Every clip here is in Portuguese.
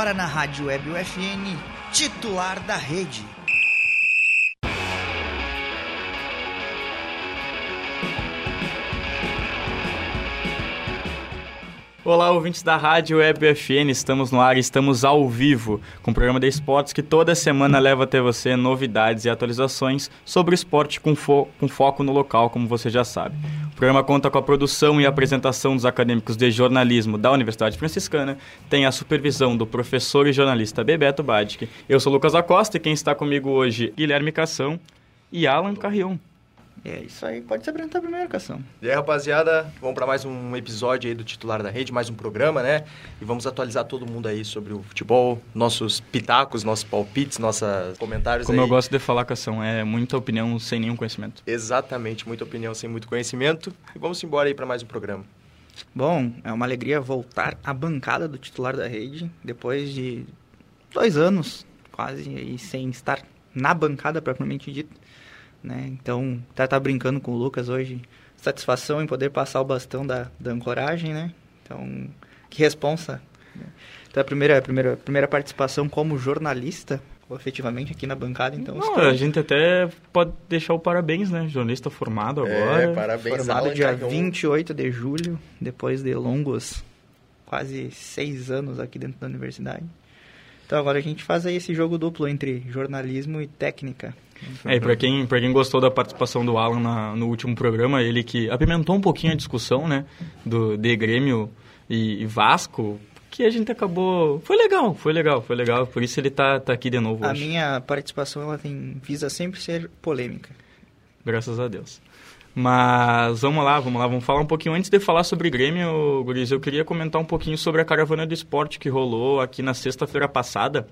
Agora na Rádio Web UFN, titular da rede. Olá, ouvintes da Rádio Web FN, estamos no ar, estamos ao vivo com o programa de esportes que toda semana leva até você novidades e atualizações sobre esporte com, fo com foco no local, como você já sabe. O programa conta com a produção e apresentação dos acadêmicos de jornalismo da Universidade Franciscana, tem a supervisão do professor e jornalista Bebeto Badic. Eu sou Lucas Acosta e quem está comigo hoje, Guilherme Cação e Alan Carrion. É isso aí, pode se apresentar primeiro, Cação. E aí, rapaziada, vamos para mais um episódio aí do Titular da Rede, mais um programa, né? E vamos atualizar todo mundo aí sobre o futebol, nossos pitacos, nossos palpites, nossos comentários Como aí. eu gosto de falar, Cação, é muita opinião sem nenhum conhecimento. Exatamente, muita opinião sem muito conhecimento. E vamos embora aí para mais um programa. Bom, é uma alegria voltar à bancada do titular da rede, depois de dois anos, quase, aí, sem estar na bancada propriamente dita. Né? Então, até tá brincando com o Lucas hoje. Satisfação em poder passar o bastão da, da ancoragem, né? Então, que responsa. Né? Então, a primeira, a primeira, a primeira participação como jornalista, efetivamente, aqui na bancada. Então, Não, estou a gente até pode deixar o parabéns, né? Jornalista formado agora. É, parabéns, formado dia Carrion. 28 de julho, depois de longos quase seis anos aqui dentro da universidade. Então, agora a gente faz aí esse jogo duplo entre jornalismo e técnica. É, e pra quem, pra quem gostou da participação do Alan na- no último programa, ele que apimentou um pouquinho a discussão, né? Do, de Grêmio e, e Vasco, que a gente acabou... Foi legal, foi legal, foi legal. Por isso ele tá, tá aqui de novo A hoje. minha participação ela tem visa sempre ser polêmica. Graças a Deus. Mas vamos lá, vamos lá, vamos falar um pouquinho. Antes de falar sobre Grêmio, Guris, eu queria comentar um pouquinho sobre a Caravana do Esporte que rolou aqui na sexta-feira passada,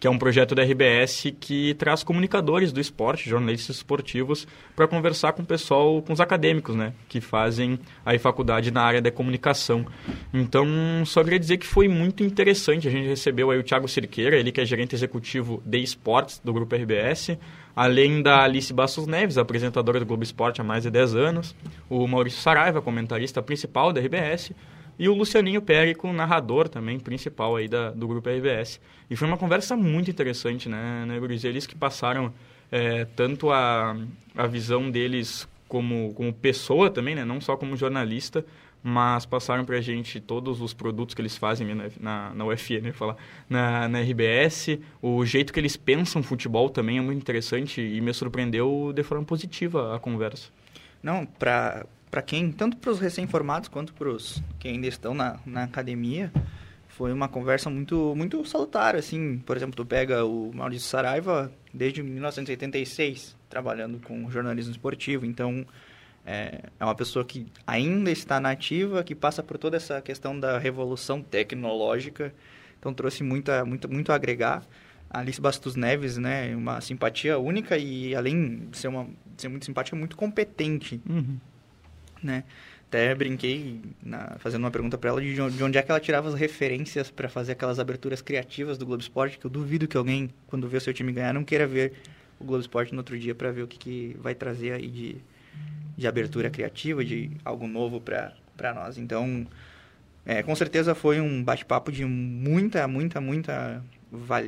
que é um projeto da RBS que traz comunicadores do esporte, jornalistas esportivos, para conversar com o pessoal, com os acadêmicos, né, que fazem aí faculdade na área da comunicação. Então, só queria dizer que foi muito interessante. A gente recebeu aí o Thiago Cirqueira, ele que é gerente executivo de esportes do Grupo RBS, além da Alice Bastos Neves, apresentadora do Globo Esporte há mais de 10 anos, o Maurício Saraiva, comentarista principal da RBS, e o Lucianinho Périco, narrador também principal aí da, do Grupo RBS. E foi uma conversa muito interessante, né, né Guris? Eles que passaram é, tanto a, a visão deles como, como pessoa também, né, não só como jornalista, mas passaram pra gente todos os produtos que eles fazem na, na, na UFN, né, falar, na, na RBS, o jeito que eles pensam futebol também é muito interessante e me surpreendeu de forma positiva a conversa. Não, para para quem, tanto para os recém-formados quanto para os que ainda estão na, na academia, foi uma conversa muito muito salutar, assim, por exemplo, tu pega o Maurício Saraiva desde 1986 trabalhando com jornalismo esportivo, então é, é uma pessoa que ainda está nativa, que passa por toda essa questão da revolução tecnológica, então trouxe muita, muito, muito a agregar. A Alice Bastos Neves, né, uma simpatia única e além de ser, uma, de ser muito simpática, muito competente Uhum. Né? Até brinquei na- fazendo uma pergunta para ela de de onde é que ela tirava as referências para fazer aquelas aberturas criativas do Globo Esporte, que eu duvido que alguém, quando vê o seu time ganhar, não queira ver o Globo Esporte no outro dia para ver o que, que vai trazer aí de, de abertura criativa, de algo novo para nós. Então, é, com certeza foi um bate-papo de muita, muita, muita val-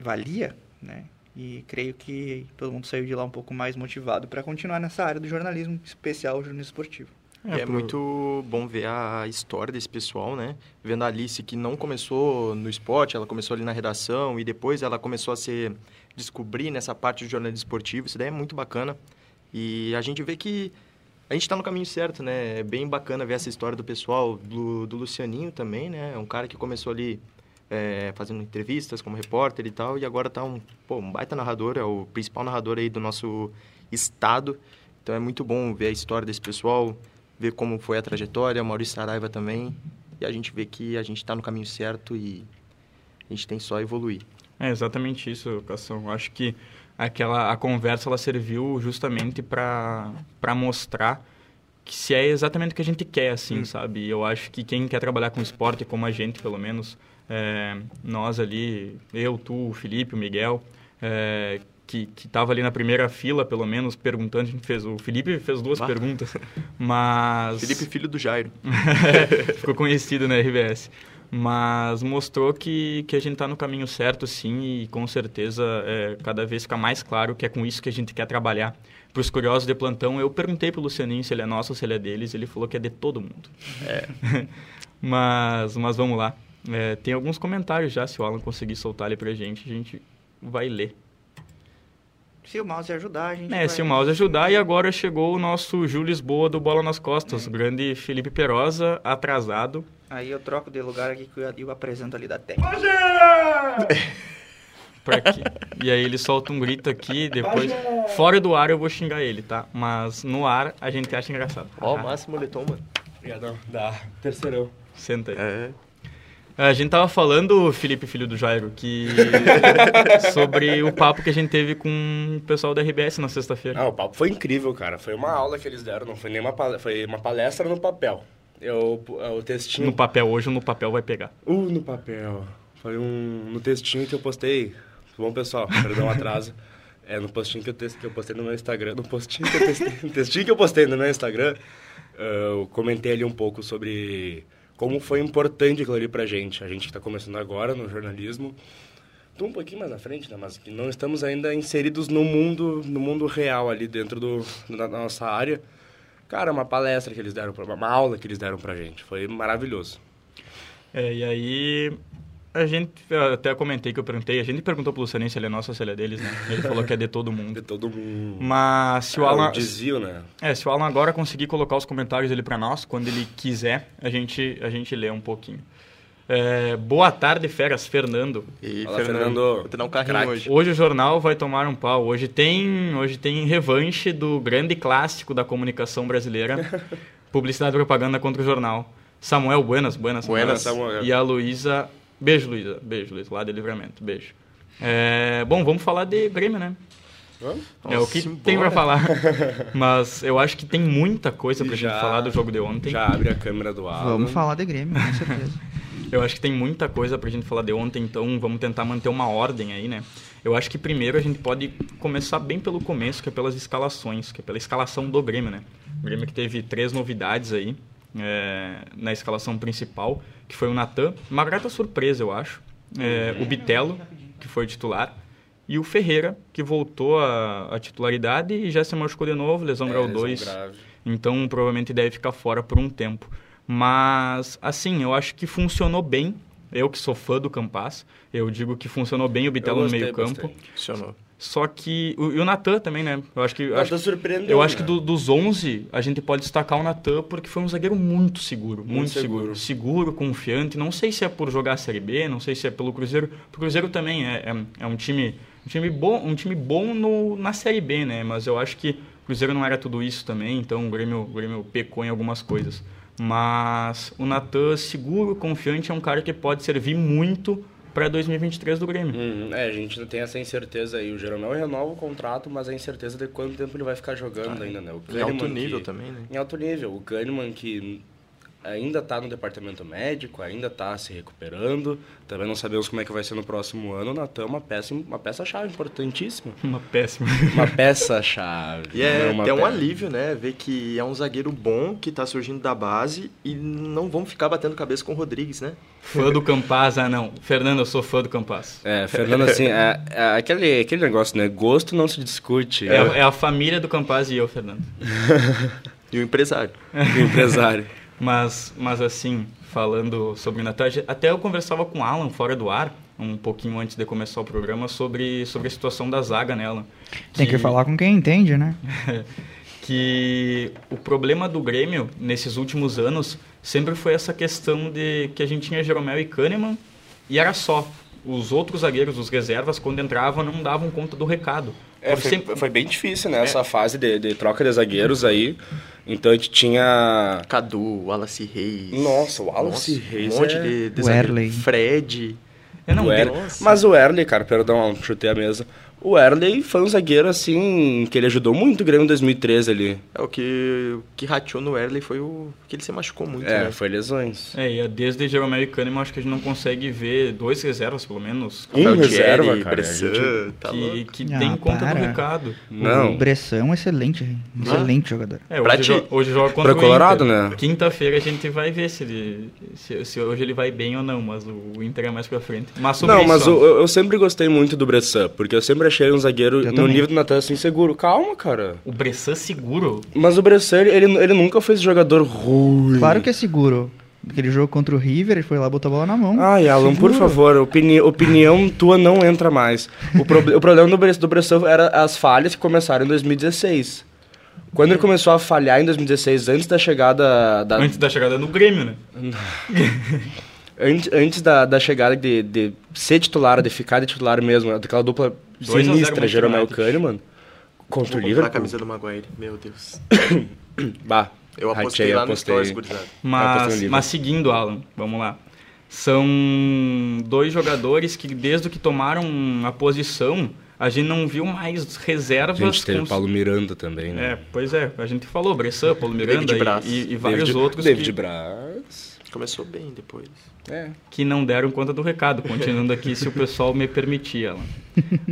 valia, né? E creio que todo mundo saiu de lá um pouco mais motivado para continuar nessa área do jornalismo, especial o jornalismo esportivo. E é pro- muito bom ver a história desse pessoal, né? Vendo a Alice que não começou no esporte, ela começou ali na redação e depois ela começou a se descobrir nessa parte do jornalismo esportivo. Isso daí é muito bacana. E a gente vê que a gente está no caminho certo, né? É bem bacana ver essa história do pessoal, do, do Lucianinho também, né? É um cara que começou ali é, fazendo entrevistas como repórter e tal, e agora tá um, pô, um baita narrador, é o principal narrador aí do nosso estado. Então é muito bom ver a história desse pessoal, ver como foi a trajetória, o Maurício Saraiva também, e a gente vê que a gente está no caminho certo e a gente tem só evoluir. É exatamente isso, Cação. Acho que aquela a conversa ela serviu justamente para mostrar que se é exatamente o que a gente quer, assim, Hum. sabe? Eu acho que quem quer trabalhar com esporte, como a gente, pelo menos, é, nós ali, eu, tu, o Felipe, o Miguel, é, que, que tava ali na primeira fila, pelo menos, perguntando, a gente fez, o Felipe fez duas Bah. perguntas, mas... Felipe, filho do Jairo. Ficou conhecido na RBS. Mas mostrou que, que a gente está no caminho certo, sim, e com certeza é, cada vez fica mais claro que é com isso que a gente quer trabalhar. Para os curiosos de plantão, eu perguntei para o Lucianinho se ele é nosso ou se ele é deles, ele falou que é de todo mundo. É. mas, mas vamos lá. É, tem alguns comentários já, se o Alan conseguir soltar ali para a gente, a gente vai ler. Se o mouse ajudar, a gente. É, vai... se o mouse ajudar. E agora chegou o nosso Júlio Lisboa do Bola nas Costas, é. o grande Felipe Perosa, atrasado. Aí eu troco de lugar aqui que eu apresento ali da técnica. pra quê? E aí ele solta um grito aqui, depois. Fora do ar eu vou xingar ele, tá? Mas no ar a gente acha engraçado. Ó, oh, ah. máximo moletom, mano. Obrigadão. Dá. Terceirão. Senta aí. É. A gente tava falando, Felipe, filho do Jairo, que sobre o papo que a gente teve com o pessoal da RBS na sexta-feira. Ah, o papo foi incrível, cara. Foi uma aula que eles deram, não foi nem uma palestra, foi uma palestra no papel. Eu, o textinho... No papel hoje, no papel vai pegar. Uh, no papel. Foi um no textinho que eu postei. Bom, pessoal, perdão o atraso. É, no postinho que eu, te, que eu postei no meu Instagram, no postinho que eu, testei, no textinho que eu postei no meu Instagram, eu comentei ali um pouco sobre como foi importante aquilo ali pra gente. A gente que está começando agora no jornalismo, tô um pouquinho mais na frente, né? Mas não estamos ainda inseridos no mundo, no mundo real ali dentro do, da nossa área. Cara, uma palestra que eles deram, uma aula que eles deram pra gente. Foi maravilhoso. É, e aí a gente, até comentei que eu perguntei, a gente perguntou pro Lucianinho se ele é nosso ou se ele é deles, né? Ele falou que é de todo mundo. De todo mundo. Mas se o é, Alan... o desvio, né? É, se o Alan agora conseguir colocar os comentários dele para nós, quando ele quiser, a gente, a gente lê um pouquinho. É, boa tarde, feras, Fernando. E Fala, Fernando, vou te dar um carrinho hoje. Hoje o jornal vai tomar um pau. Hoje tem, hoje tem revanche do grande clássico da comunicação brasileira, publicidade e propaganda contra o jornal. Samuel Buenas, Buenas, Buenas Samuel. E a Luísa Beijo, Luísa. Beijo, Luísa. Lá de livramento. Beijo. É, bom, vamos falar de Grêmio, né? Vamos? É o que embora. tem pra falar. Mas eu acho que tem muita coisa pra já, gente falar do jogo de ontem. Já abre a câmera do ar. Vamos falar de Grêmio, com certeza. eu acho que tem muita coisa pra gente falar de ontem, então vamos tentar manter uma ordem aí, né? Eu acho que primeiro a gente pode começar bem pelo começo, que é pelas escalações, que é pela escalação do Grêmio, né? O Grêmio que teve três novidades aí é, na escalação principal que foi o Natan. Uma grata surpresa, eu acho. É, o Bitelo, que foi titular. E o Ferreira, que voltou à, titularidade e já se machucou de novo, lesão é, grau 2. Então provavelmente deve ficar fora por um tempo. Mas, assim, eu acho que funcionou bem. Eu que sou fã do Campas, eu digo que funcionou bem o Bitelo no meio campo. Funcionou. Só que. O, e o Natan também, né? Eu acho que. O Natan surpreendeu. Eu acho né? que do, dos 11, a gente pode destacar o Natan porque foi um zagueiro muito seguro. Muito, muito seguro. seguro. seguro. confiante. Não sei se é por jogar a Série B, não sei se é pelo Cruzeiro. O Cruzeiro também é, é, é, um time. Um time bom, um time bom no, na Série B, né? Mas eu acho que o Cruzeiro não era tudo isso também, então o Grêmio, o Grêmio pecou em algumas coisas. Mas o Natan, seguro, confiante, é um cara que pode servir muito para 2023 do Grêmio. Uhum. É, a gente não tem essa incerteza aí. O Jeromel renova o contrato, mas a incerteza de quanto tempo ele vai ficar jogando ah, ainda, né? O em alto nível que, também, né? Em alto nível. O Kahneman que ainda está no departamento médico, ainda está se recuperando. Também não sabemos como é que vai ser no próximo ano. O Natan é uma peça, uma peça-chave importantíssima. Uma péssima. Uma peça-chave. E é, é um alívio, né? Ver que é um zagueiro bom que está surgindo da base e não vamos ficar batendo cabeça com o Rodrigues, né? Fã do Campaz, ah não. Fernando, eu sou fã do Campaz. É, Fernando, assim, é, é aquele, aquele negócio, né? Gosto não se discute. É, é a família do Campaz e eu, Fernando. e o empresário. E o empresário. Mas, mas assim, falando sobre Natal, até eu conversava com o Alan fora do ar, um pouquinho antes de começar o programa, sobre, sobre a situação da zaga nela. Tem que falar com quem entende, né? que o problema do Grêmio nesses últimos anos sempre foi essa questão de que a gente tinha Jeromel e Kahneman e era só. Os outros zagueiros, os reservas, quando entravam, não davam conta do recado. É, foi, sempre... foi, bem difícil, né? É. Essa fase de, de troca de zagueiros aí. Então a gente tinha. Cadu, Wallace Reis. Nossa, o Wallace Nossa, Reis. Um monte é... de, de Erley. Fred. Eu não o Mas o Erley, cara, perdão, chutei a mesa. O Erley foi um zagueiro, assim, que ele ajudou muito o Grêmio em 2013 ali. É, o que, o que rateou no Erley foi o que ele se machucou muito, É, né? foi lesões. É, e desde Jeromel e Kahneman, acho que a gente não consegue ver dois reservas, pelo menos, Um Rafael reserva, Thierry, cara, Bressan, gente- tá que, louco. que Ah, tem conta para. do recado. Não. O Bressan é um excelente, excelente jogador. É, hoje, ti. hoje joga contra Pra o Colorado, Inter. né? Quinta-feira a gente vai ver se, ele, se, se hoje ele vai bem ou não, mas o Inter é mais pra frente. Mas sobre Não, isso, mas eu, eu sempre gostei muito do Bressan, porque eu sempre achei um zagueiro Eu no também. nível do Natan assim seguro. Calma, cara. o Bressan seguro. Mas o Bressan, ele, ele nunca foi esse jogador ruim. Claro que é seguro. Aquele jogo contra o River, ele foi lá botar a bola na mão. Ai, Alan, por favor, opini opinião tua não entra mais. O, proble- o problema do, Bres do Bressan era as falhas que começaram em 2016. Quando ele começou a falhar em 2016, antes da chegada da, Antes da chegada no Grêmio, né? Antes, antes da, da chegada de, de ser titular, de ficar de titular mesmo, daquela dupla 2 a 0 sinistra, Jeromel. Kahneman, contra o Liverpool. a camisa do Maguire, meu Deus. Bah, Eu apostei lá no apostei. Stories, no Mas, mas seguindo, Alan, vamos lá. São dois jogadores que, desde que tomaram a posição, a gente não viu mais A reservas. gente teve com- Paulo Miranda também, né? É, pois é, a gente falou, Bressan, Paulo Miranda David e- Braz. e, e vários David, outros David que, Braz. Começou bem depois. É. que não deram conta do recado. Continuando aqui, se o pessoal me permitir, Alan.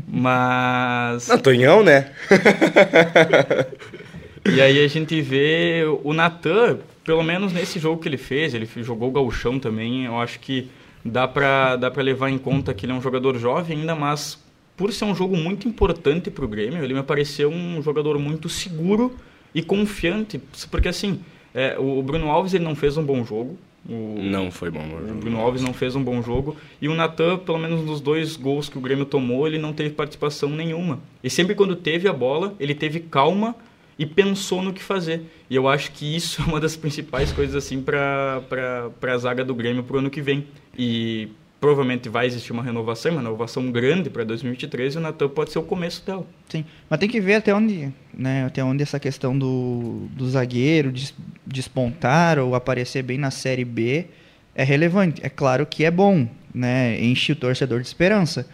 Mas. Não, Tonhão, né? E aí a gente vê o Natan, pelo menos nesse jogo que ele fez, ele jogou o gauchão também, eu acho que dá pra, dá pra levar em conta que ele é um jogador jovem ainda, mas por ser um jogo muito importante pro Grêmio, ele me pareceu um jogador muito seguro e confiante, porque assim, é, o Bruno Alves ele não fez um bom jogo, o, Não foi bom. o Bruno Alves não fez um bom jogo. E o Natan, pelo menos nos dois gols que o Grêmio tomou, ele não teve participação nenhuma. E sempre quando teve a bola, ele teve calma e pensou no que fazer. E eu acho que isso é uma das principais coisas assim para a zaga do Grêmio pro ano que vem. E provavelmente vai existir uma renovação, uma renovação grande para 2023 e o Natan pode ser o começo dela. Sim, mas tem que ver até onde, né, até onde essa questão do, do zagueiro des- despontar ou aparecer bem na Série B é relevante. É claro que é bom, né, enche o torcedor de esperança,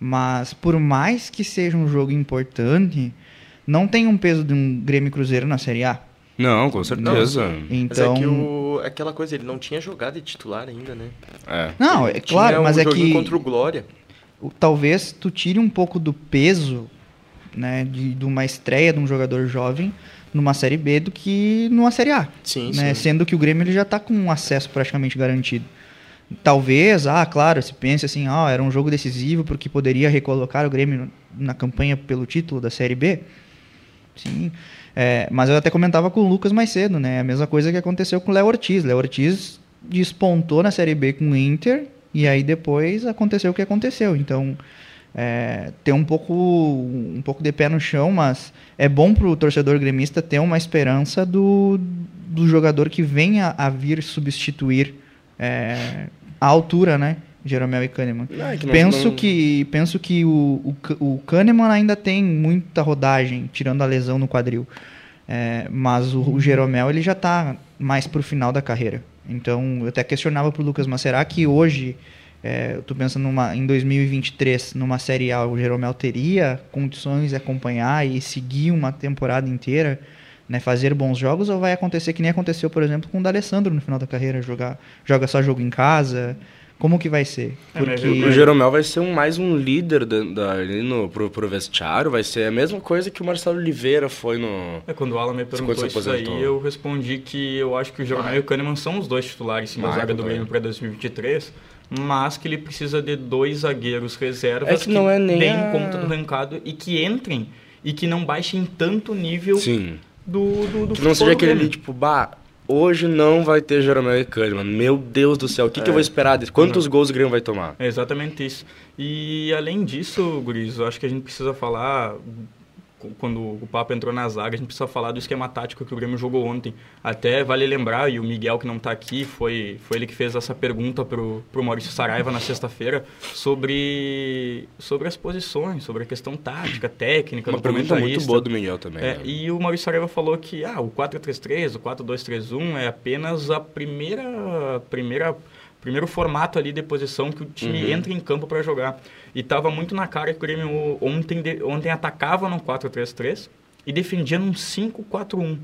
mas por mais que seja um jogo importante, não tem um peso de um Grêmio Cruzeiro na Série A. Não, com certeza. Então, Mas é que o, aquela coisa, ele não tinha jogado de titular ainda, né? É. não, é Tinha claro, mas um é joguinho que contra o Glória. talvez tu tire um pouco do peso né, de, de uma estreia de um jogador jovem numa Série B do que numa Série A. Sim, né? sim. Sendo que o Grêmio ele já está com um acesso praticamente garantido. Talvez, ah, claro, se pense assim, ah, era um jogo decisivo porque poderia recolocar o Grêmio na campanha pelo título da Série B. Sim. É, mas eu até comentava com o Lucas mais cedo, né? A mesma coisa que aconteceu com o Léo Ortiz. Léo Ortiz despontou na Série B com o Inter e aí depois aconteceu o que aconteceu. Então, é, ter um pouco, um pouco de pé no chão, mas é bom para o torcedor gremista ter uma esperança do, do jogador que venha a vir substituir é, a altura, né? Jeromel e Kahneman. Não, é que penso, não- que, penso que o, o, o Kahneman ainda tem muita rodagem, tirando a lesão no quadril. É, mas o, o Jeromel ele já está mais pro final da carreira. Então, eu até questionava pro Lucas, mas será que hoje, é, eu tô pensando numa, em 2023, numa Série A, o Jeromel teria condições de acompanhar e seguir uma temporada inteira, né, fazer bons jogos, ou vai acontecer que nem aconteceu, por exemplo, com o D'Alessandro no final da carreira, jogar, joga só jogo em casa, como que vai ser? É, Porque... O Jeromel vai ser um, mais um líder da, da- ali no, pro, pro vestiário, vai ser a mesma coisa que o Marcelo Oliveira foi no... É, quando o Alan me perguntou isso aí, eu respondi que eu acho que o Jeromel e o Kahneman são os dois titulares sim, da Vai, zaga do. Grêmio para 2023, mas que ele precisa de dois zagueiros reservas É que não é nem deem a- conta do recado e que entrem e que não baixem tanto o nível Sim. do, do, do Que não seja do aquele ali, tipo, bah, hoje não vai ter Jeromel e Kahneman. Meu Deus do céu, o que, que eu vou esperar? desse? Quantos gols o Grêmio vai tomar? É exatamente isso. E além disso, Guris, eu acho que a gente precisa falar, quando o Papo entrou na zaga, a gente precisa falar do esquema tático que o Grêmio jogou ontem. Até vale lembrar, e o Miguel que não está aqui, foi, foi ele que fez essa pergunta pro, pro Maurício Saraiva na sexta-feira sobre, sobre as posições, sobre a questão tática, técnica, Uma pergunta muito boa do Miguel também. É, né? e o Maurício Saraiva falou que ah, o 4-3-3, o 4-2-3-1 é apenas a primeira, primeira, primeiro formato ali de posição que o time Uhum. entra em campo para jogar. E tava muito na cara que o Grêmio ontem, de- ontem atacava no 4-3-3 e defendia num 5-4-1.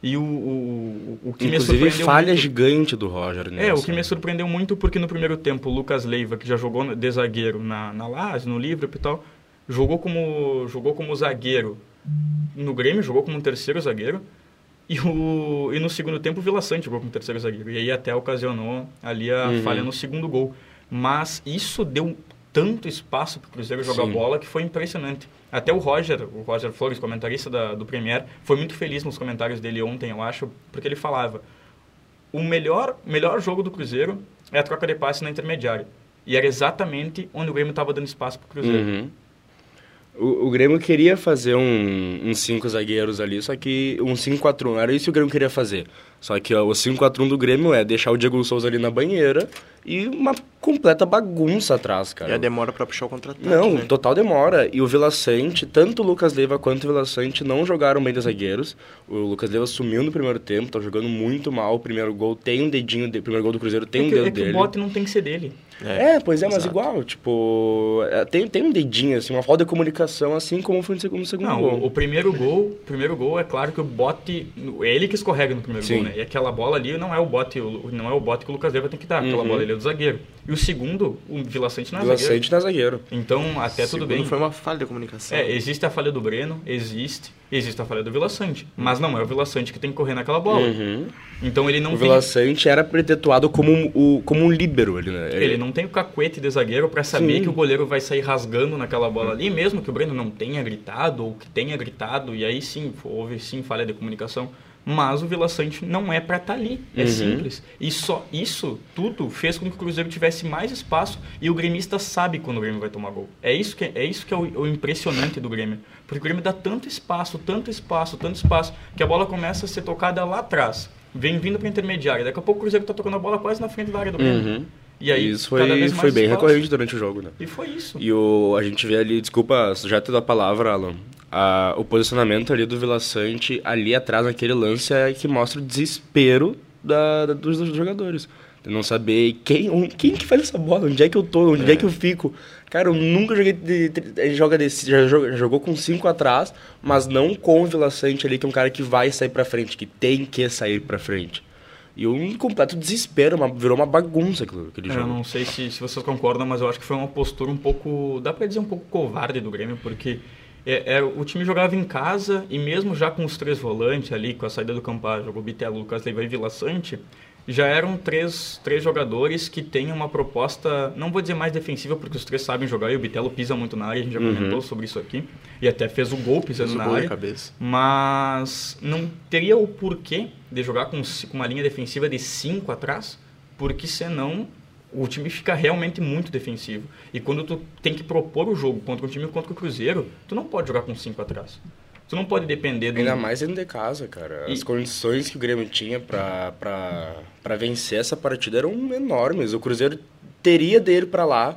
E o, o, o que me Inclusive, surpreendeu falha muito- gigante do Roger, né? é, o que me surpreendeu muito porque no primeiro tempo o Lucas Leiva, que já jogou de zagueiro na, na Lazio, no Liverpool e tal, jogou como, jogou como zagueiro no Grêmio, jogou como um terceiro zagueiro. E, o, e no segundo tempo o Vila Sante jogou como terceiro zagueiro. E aí até ocasionou ali a Uhum. falha no segundo gol. Mas isso deu tanto espaço para o Cruzeiro jogar Sim. bola que foi impressionante. Até o Roger, o Roger Flores, comentarista da, do Premier, foi muito feliz nos comentários dele ontem, eu acho, porque ele falava o melhor, melhor jogo do Cruzeiro é a troca de passe na intermediária. E era exatamente onde o Grêmio estava dando espaço para o Cruzeiro. Uhum. O, o Grêmio queria fazer um, uns cinco zagueiros ali, só que um 5-4-1, era isso que o Grêmio queria fazer. Só que ó, o 5-4-1 do Grêmio é deixar o Diego Souza ali na banheira e uma completa bagunça atrás, E cara. a demora pra puxar o contra-ataque, Não, né? total demora. E o Vila Sante, tanto o Lucas Leiva quanto o Vila Sante não jogaram bem de zagueiros. O Lucas Leiva sumiu no primeiro tempo, tá jogando muito mal. O primeiro gol tem um dedinho, de, o primeiro gol do Cruzeiro tem é um que, dedo é que dele. o bote não tem que ser dele. É, pois é, mas exato. igual, tipo, é, tem, tem um dedinho, assim, uma falta de comunicação, assim como foi no segundo, no segundo Não, gol. o, o primeiro gol, o primeiro gol é claro que o bote, é ele que escorrega no primeiro Sim. gol, né? E aquela bola ali não é o bote, não é o bote que o Lucas Leiva tem que dar, aquela Uhum. bola ele é do zagueiro. E o segundo, o Vila Sante não é Vila zagueiro. Sante na zagueiro. Então, até tudo Segundo bem. foi uma falha de comunicação. É, existe a falha do Breno, existe, existe a falha do Vila Sante, mas não é o Vila Sante que tem que correr naquela bola. Uhum. Então ele não O tem Vila Sante era pretetuado como um, o, como um líbero, ele, né? Ele não tem o cacuete de zagueiro para saber Sim. que o goleiro vai sair rasgando naquela bola ali, mesmo que o Breno não tenha gritado ou que tenha gritado, e aí sim, houve sim falha de comunicação. Mas o Vila Sante não é para estar ali, é Uhum. simples. E só isso tudo fez com que o Cruzeiro tivesse mais espaço e o gremista sabe quando o Grêmio vai tomar gol. É isso que é, isso que é o, o impressionante do Grêmio. Porque o Grêmio dá tanto espaço, tanto espaço, tanto espaço, que a bola começa a ser tocada lá atrás. Vem vindo para intermediária. Daqui a pouco o Cruzeiro tá tocando a bola quase na frente da área do Grêmio. Uhum. E aí, Isso foi, foi bem espaço. recorrente durante o jogo, né? E foi isso. E o, a gente vê ali, desculpa, já te dou a palavra, Alan. A- o posicionamento ali do Vila Sante, ali atrás, naquele lance, é que mostra o desespero da, da- dos, dos jogadores. De não saber quem, quem que faz essa bola, onde é que eu tô, onde é, que eu fico. Cara, eu nunca joguei. De, de, gente joga desse, já, jogou, já jogou com cinco atrás, mas não com o Vila Sante ali, que é um cara que vai sair pra frente, que tem que sair pra frente. E um completo desespero, uma- virou uma bagunça aquilo, aquele Eu jogo. não sei se, se vocês concordam, mas eu acho que foi uma postura um pouco, dá pra dizer um pouco covarde do Grêmio, porque é, é, o time jogava em casa e mesmo já com os três volantes ali, com a saída do Campar, jogou Bitelo, Lucas Leiva e Vila Sante, já eram três, três jogadores que têm uma proposta, não vou dizer mais defensiva, porque os três sabem jogar e o Bitelo pisa muito na área, a gente já Uhum. comentou sobre isso aqui, e até fez o gol pisando Fez na gol área. cabeça. Mas não teria o porquê de jogar com, com uma linha defensiva de 5 atrás, porque senão o time fica realmente muito defensivo. E quando tu tem que propor o jogo contra um time contra o Cruzeiro, tu não pode jogar com 5 atrás. Tu não pode depender do... Ainda mais dentro de casa, cara. As E- condições que o Grêmio tinha pra vencer essa partida eram enormes. O Cruzeiro teria dele pra lá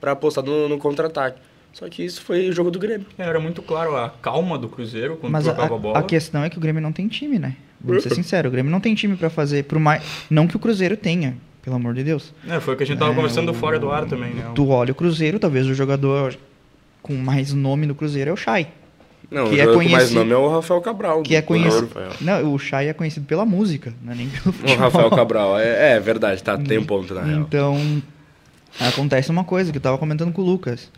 pra apostar no, no contra-ataque. Só que isso foi o jogo do Grêmio. Era muito claro a calma do Cruzeiro quando Mas a, trocava a bola. a questão é que o Grêmio não tem time, né? Vamos ser sincero, o Grêmio não tem time pra fazer, por mais... Não que o Cruzeiro tenha, pelo amor de Deus. É, foi o que a gente tava É, conversando o- fora do ar também, né? Tu olha o Cruzeiro, talvez o jogador com mais nome no Cruzeiro é o Chay. Não, Que o é com mais conhecido- nome é o Rafael Cabral. Que é do conhecido... Cruzeiro. Não, o Chay é conhecido pela música, não é nem pelo O futebol. Rafael Cabral, é, é verdade, tá, tem um ponto na real. Então, acontece uma coisa que eu tava comentando com o Lucas.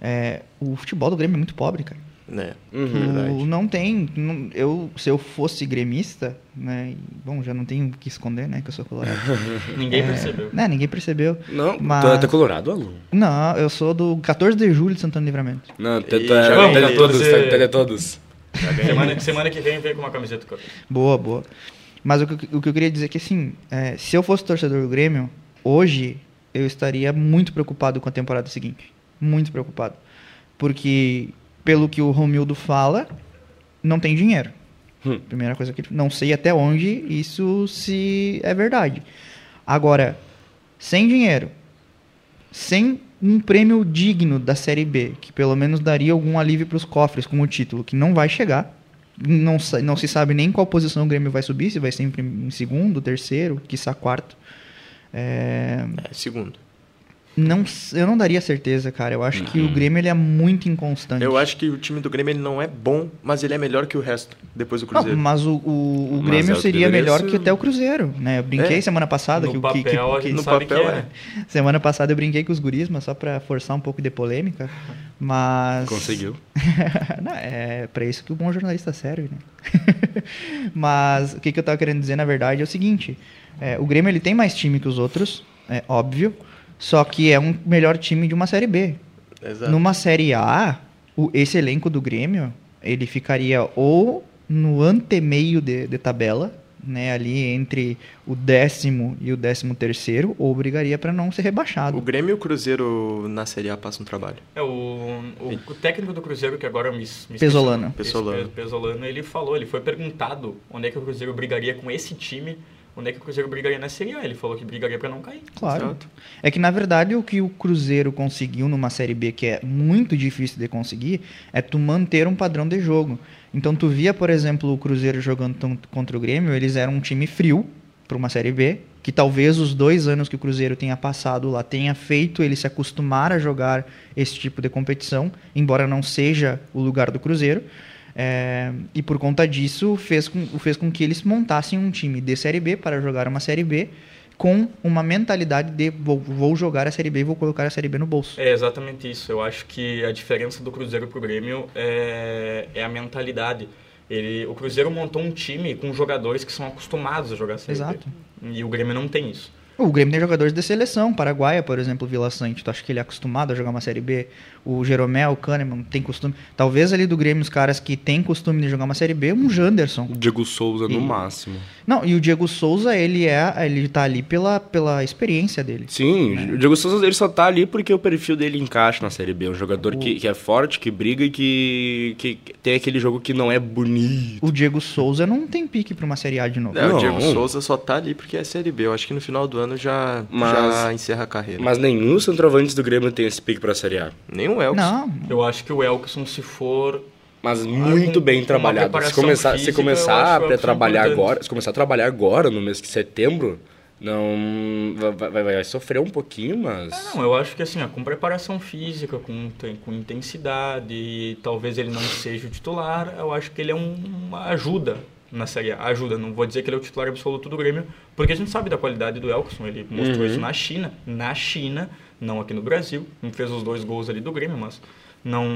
É, o futebol do Grêmio é muito pobre, cara. Né? Uhum. O- não tem. não- eu, se eu fosse gremista, né? Bom, já não tenho o que esconder, né? Que eu sou colorado. Ninguém É, percebeu. Né, ninguém percebeu. Não, Mas- tu é, é colorado, Alu? Não, eu sou do 14 de julho de Santana Livramento. Não, tu, é, é todos, Você- é todos. Semana, semana que vem vem com uma camiseta do. Boa, boa. Mas o que, o que eu queria dizer é que, assim, é, se eu fosse torcedor do Grêmio, hoje eu estaria muito preocupado com a temporada seguinte. Muito preocupado. Porque, pelo que o Romildo fala, não tem dinheiro. Hum. Primeira coisa que não sei até onde isso se é verdade. Agora, sem dinheiro, sem um prêmio digno da Série B, que pelo menos daria algum alívio para os cofres com o título, que não vai chegar. Não, não se sabe nem qual posição o Grêmio vai subir, se vai ser em, em segundo, terceiro, quiçá quarto. É, É, segundo. Não, eu não daria certeza, cara. Eu acho que o Grêmio ele é muito inconstante. Eu acho que o time do Grêmio ele não é bom, mas ele é melhor que o resto, depois do Não, Cruzeiro. mas o, o, o Mas Grêmio é o que seria deveria melhor ser. que até o Cruzeiro, né? Eu brinquei É. semana passada no que, o- papel, que, que, que- no papel, que é. é. semana passada eu brinquei com os guris, mas só pra forçar um pouco de polêmica. Mas Conseguiu. Não, é para isso que o bom jornalista serve, né? Mas o que, que eu tava querendo dizer, na verdade, é o seguinte: é, o Grêmio ele tem mais time que os outros, é óbvio, só que é um melhor time de uma Série B. Exato. Numa Série A, o- esse elenco do Grêmio, ele ficaria ou no antemeio de, de tabela, né, ali entre o décimo e o décimo terceiro, ou brigaria para não ser rebaixado. O Grêmio e o Cruzeiro na Série A passam trabalho. É, o, o, o técnico do Cruzeiro, que agora me, me esqueci Pesolano. Pesolano. Pesolano, ele falou, ele foi perguntado onde é que o Cruzeiro brigaria com esse time, onde é que o Cruzeiro brigaria na Série A. Ele falou que brigaria pra não cair. Claro. Exato. É que, na verdade, o que o Cruzeiro conseguiu numa Série B, que é muito difícil de conseguir, é tu manter um padrão de jogo. Então, tu via, por exemplo, o Cruzeiro jogando contra o Grêmio, eles eram um time frio para uma Série B, que talvez os dois anos que o Cruzeiro tenha passado lá tenha feito ele se acostumar a jogar esse tipo de competição, embora não seja o lugar do Cruzeiro. É, e por conta disso, fez com, fez com que eles montassem um time de Série B para jogar uma Série B com uma mentalidade de vou, vou jogar a Série B e vou colocar a Série B no bolso. É exatamente isso. Eu acho que a diferença do Cruzeiro pro Grêmio é, é a mentalidade. Ele, o Cruzeiro montou um time com jogadores que são acostumados a jogar Série Exato. B. E o Grêmio não tem isso. O Grêmio tem jogadores de seleção, Paraguaia, por exemplo, o Vila Sante. Tu acha que ele é acostumado a jogar uma Série B? O Jeromel, o Kahneman, tem costume. Talvez ali do Grêmio, os caras que têm costume de jogar uma Série B, um Janderson. O Diego Souza no E- máximo. Não, e o Diego Souza, ele é. Ele tá ali pela, pela experiência dele. Sim, o Diego Souza ele só tá ali porque o perfil dele encaixa na Série B. É um jogador que, que é forte, que briga e que, que tem aquele jogo que não é bonito. O Diego Souza não tem pique pra uma Série A de novo. É, o Não. Diego Souza só tá ali porque é Série B. Eu acho que no final do ano já, Mas- já encerra a carreira. Mas nenhum dos centroavantes do Grêmio tem esse pique pra Série A. Nem o Elkson. Não, Eu acho que o Elkson, se for Mas muito bem trabalhado. Se começar, se física, eu começar a Elkson trabalhar importante. agora, se começar a trabalhar agora no mês de setembro, não vai, vai- vai sofrer um pouquinho, mas Ah, Não, eu acho que assim, ó, com preparação física, com, com intensidade, e talvez ele não seja o titular, eu acho que ele é um- uma ajuda na Série A. Ajuda, não vou dizer que ele é o titular absoluto do Grêmio, porque a gente sabe da qualidade do Elkson, ele mostrou Uhum. isso na China, na China, não aqui no Brasil, não fez os dois gols ali do Grêmio, mas não,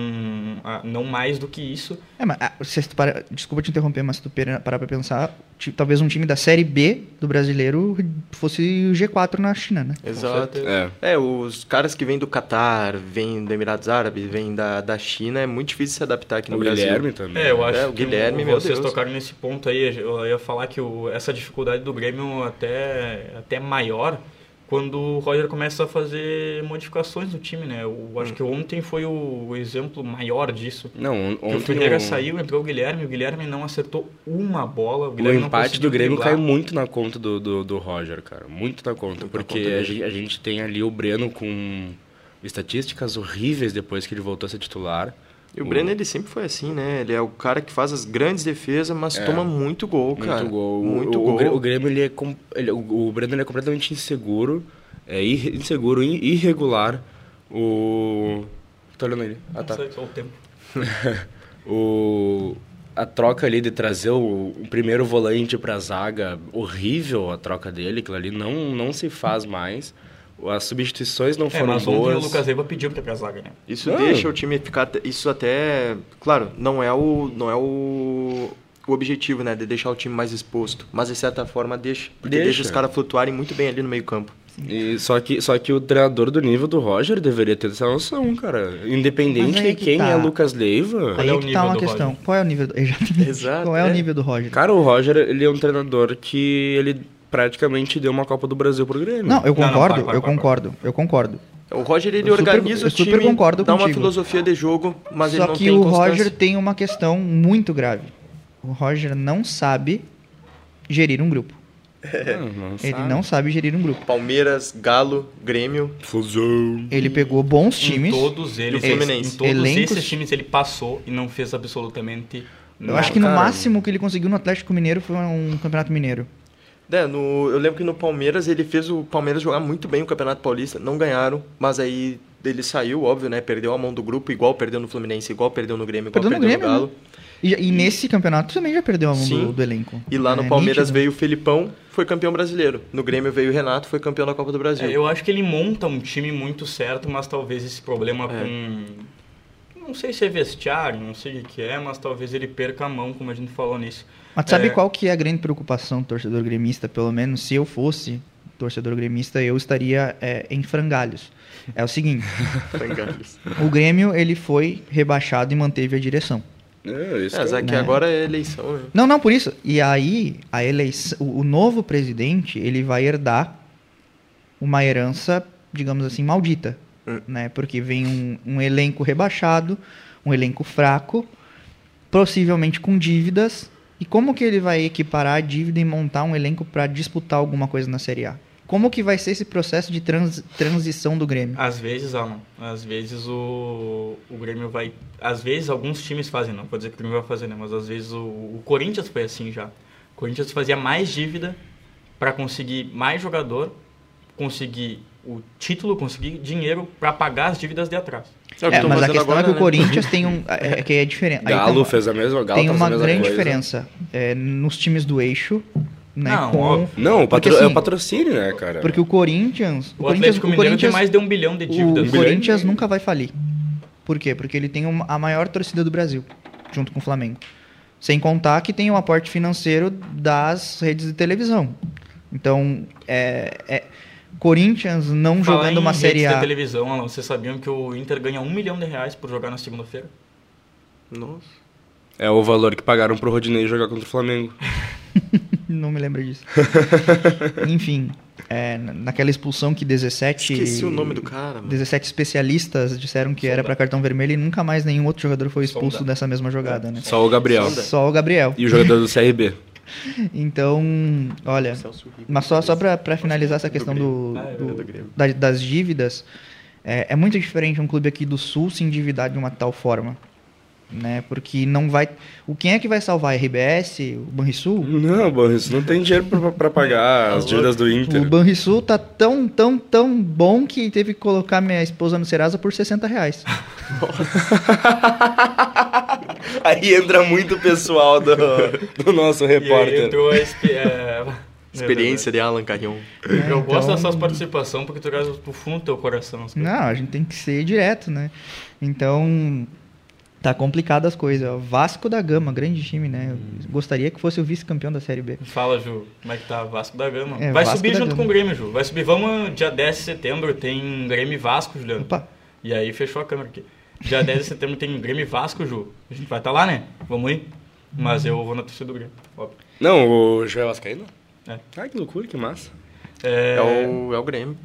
ah, não mais do que isso. É, mas ah, se tu para, desculpa te interromper, mas se tu parar pra pensar, talvez um time da Série B do brasileiro fosse o G4 na China, né? Exato. é. É, os caras que vêm do Catar, vêm do Emirados Árabes, vêm da, da China, é muito difícil se adaptar aqui no O Brasil. Guilherme também. É, eu acho É, o que Guilherme, o- meu vocês Deus. tocaram nesse ponto aí, eu ia falar que o- essa dificuldade do Grêmio até, até maior quando o Roger começa a fazer modificações no time, né? Eu acho que ontem foi o, exemplo maior disso. Não, on- Que o ontem Ferreira o, saiu, entrou o Guilherme, o Guilherme não acertou uma bola. O, o empate do Grêmio driblar. cai muito na conta do, do, do Roger, cara. Muito na conta. Muito na porque conta a, gente, a gente tem ali o Breno com estatísticas horríveis depois que ele voltou a ser titular. E o Breno, ele sempre foi assim, né? Ele é o cara que faz as grandes defesas, mas toma muito gol, cara. Muito gol. Muito o, gol. O, Grê- o Grêmio, ele é. com- ele- o, o Breno ele é completamente inseguro. É inseguro, irregular. O. Tô olhando ele. Ah, Não tá. sei, só o tempo. O, a troca ali de trazer o, o primeiro volante pra zaga, horrível a troca dele, aquilo ali não, não se faz mais. As substituições não É, foram mas ontem boas. o Lucas Leiva pediu pra ir pra zaga, né? Isso Não. deixa o time ficar. Isso até. Claro, não é o. Não é o. O objetivo, né? De deixar o time mais exposto. Mas de certa forma deixa. Porque deixa, Deixa. os caras flutuarem muito bem ali no meio-campo. E só, que, só que o treinador do nível do Roger deveria ter essa noção, cara. Independente Mas de que quem tá. é Lucas Leiva. Aí é o que nível tá uma do questão. Roger? Qual é o nível do... Exato, Qual é, é. o nível do Roger? Cara, o Roger, ele é um treinador que ele praticamente deu uma Copa do Brasil pro Grêmio. Não, eu Não, não, concordo, para, para, eu para, concordo, eu concordo. O Roger, ele Eu super- organiza eu o super time, concordo dá uma contigo. filosofia de jogo, mas ele Só não que tem o constância. Roger tem uma questão muito grave. O Roger não sabe gerir um grupo. Não, não Ele sabe. não sabe gerir um grupo. Palmeiras, Galo, Grêmio. Fusão. Ele pegou bons Em times. todos eles, E o Fluminense. em todos Elencos- esses times ele passou e não fez absolutamente Eu nada. acho que no cara. máximo que ele conseguiu no Atlético Mineiro foi um campeonato mineiro. É, no, eu lembro que no Palmeiras ele fez o Palmeiras jogar muito bem o Campeonato Paulista, não ganharam, mas aí ele saiu, óbvio, né? Perdeu a mão do grupo, igual perdeu no Fluminense, igual perdeu no Grêmio, igual Perdeu no perdeu no, Grêmio, Galo. E, e nesse campeonato também já perdeu a mão Sim. do, do elenco. E lá no É Palmeiras nítido. veio o Felipão, foi campeão brasileiro. No Grêmio veio o Renato, foi campeão da Copa do Brasil. É, eu acho que ele monta um time muito certo, mas talvez esse problema É. com. Não sei se é vestiário, não sei o que é, mas talvez ele perca a mão, como a gente falou nisso. Mas sabe É. qual que é a grande preocupação do torcedor gremista? Pelo menos se eu fosse torcedor gremista, eu estaria é, em frangalhos. É o seguinte, Frangalhos. o Grêmio ele foi rebaixado e manteve a direção. É, isso É, que mas é que né? agora é eleição, né? Não, não, por isso. E aí, a eleição, o, o novo presidente, ele vai herdar uma herança, digamos assim, maldita. Né? Porque vem um, um elenco rebaixado, um elenco fraco, possivelmente com dívidas. E como que ele vai equiparar a dívida e montar um elenco para disputar alguma coisa na Série A? Como que vai ser esse processo de trans- transição do Grêmio? Às vezes, Alan, às vezes o, o Grêmio vai. Às vezes alguns times fazem, não vou dizer que o Grêmio vai fazer, né? Mas às vezes o, o Corinthians foi assim já. O Corinthians fazia mais dívida para conseguir mais jogador, conseguir o título, conseguir dinheiro para pagar as dívidas de atrás. É o É, mas a questão agora, é que o né? Corinthians tem um. É, é que é diferente. Aí Galo tem uma- fez a mesma, Galo tem uma grande coisa. diferença é, nos times do eixo, né? Não, com-. Não, o Porque, patro... é o assim, patrocínio, né, cara? Porque o Corinthians. O, Corinthians, Atlético o Mineiro tem Corinthians, mais de um bilhão de dívidas. o Corinthians nunca vai falir. Por quê? Porque ele tem uma- a maior torcida do Brasil, junto com o Flamengo. Sem contar que tem o aporte financeiro das redes de televisão. Então, é, é- Corinthians não Falar jogando em uma Série de A. televisão, Alan, vocês sabiam que o Inter ganha um milhão de reais por jogar na segunda-feira? Nossa. É o valor que pagaram pro Rodinei jogar contra o Flamengo. Não me lembro disso. Enfim, é, na- naquela expulsão que 17. Esqueci o nome do cara, mano. 17 especialistas disseram que era Soldado. para cartão vermelho e nunca mais nenhum outro jogador foi expulso Soldado. dessa mesma jogada, né? Só o Gabriel. Sonda. Só o Gabriel. E o jogador do CRB. Então, olha, mas só, só para finalizar essa questão do, Ah, é do- do Grêmio. da- das dívidas, é, é muito diferente um clube aqui do Sul se endividar de uma tal forma. Né? Porque não vai. O quem é que vai salvar? A RBS? O Banrisul? Não, bom, isso não tem dinheiro pra, pra pagar as dívidas do O Inter. Banrisul tá tão, tão, tão bom que teve que colocar minha esposa no Serasa por 60 reais. Aí entra muito pessoal do, do nosso E aí repórter. entrou a é, Experiência de Alan Carrion. Eu então- gosto da sua participação porque tu traz pro fundo do teu coração. as coisas. Não, a gente tem que ser direto, né? Então, tá complicado as coisas. ó. Vasco da Gama, grande time, né? Eu Gostaria que fosse o vice-campeão da Série B. Fala, Ju, como é que tá? Vasco da Gama. É, Vai Vasco subir junto Gama. com o Grêmio, Ju. Vai subir. Vamos, dia 10 de setembro tem Grêmio e Vasco, Juliano. Opa, E aí fechou a câmera aqui. Dia 10 de setembro tem Grêmio e Vasco, Ju. A gente vai estar lá, né? Vamos ir? Mas eu vou na torcida do Grêmio, óbvio. Não, o Joel Vascaíno? É. Ai, que loucura, que massa. É, É o, é o Grêmio.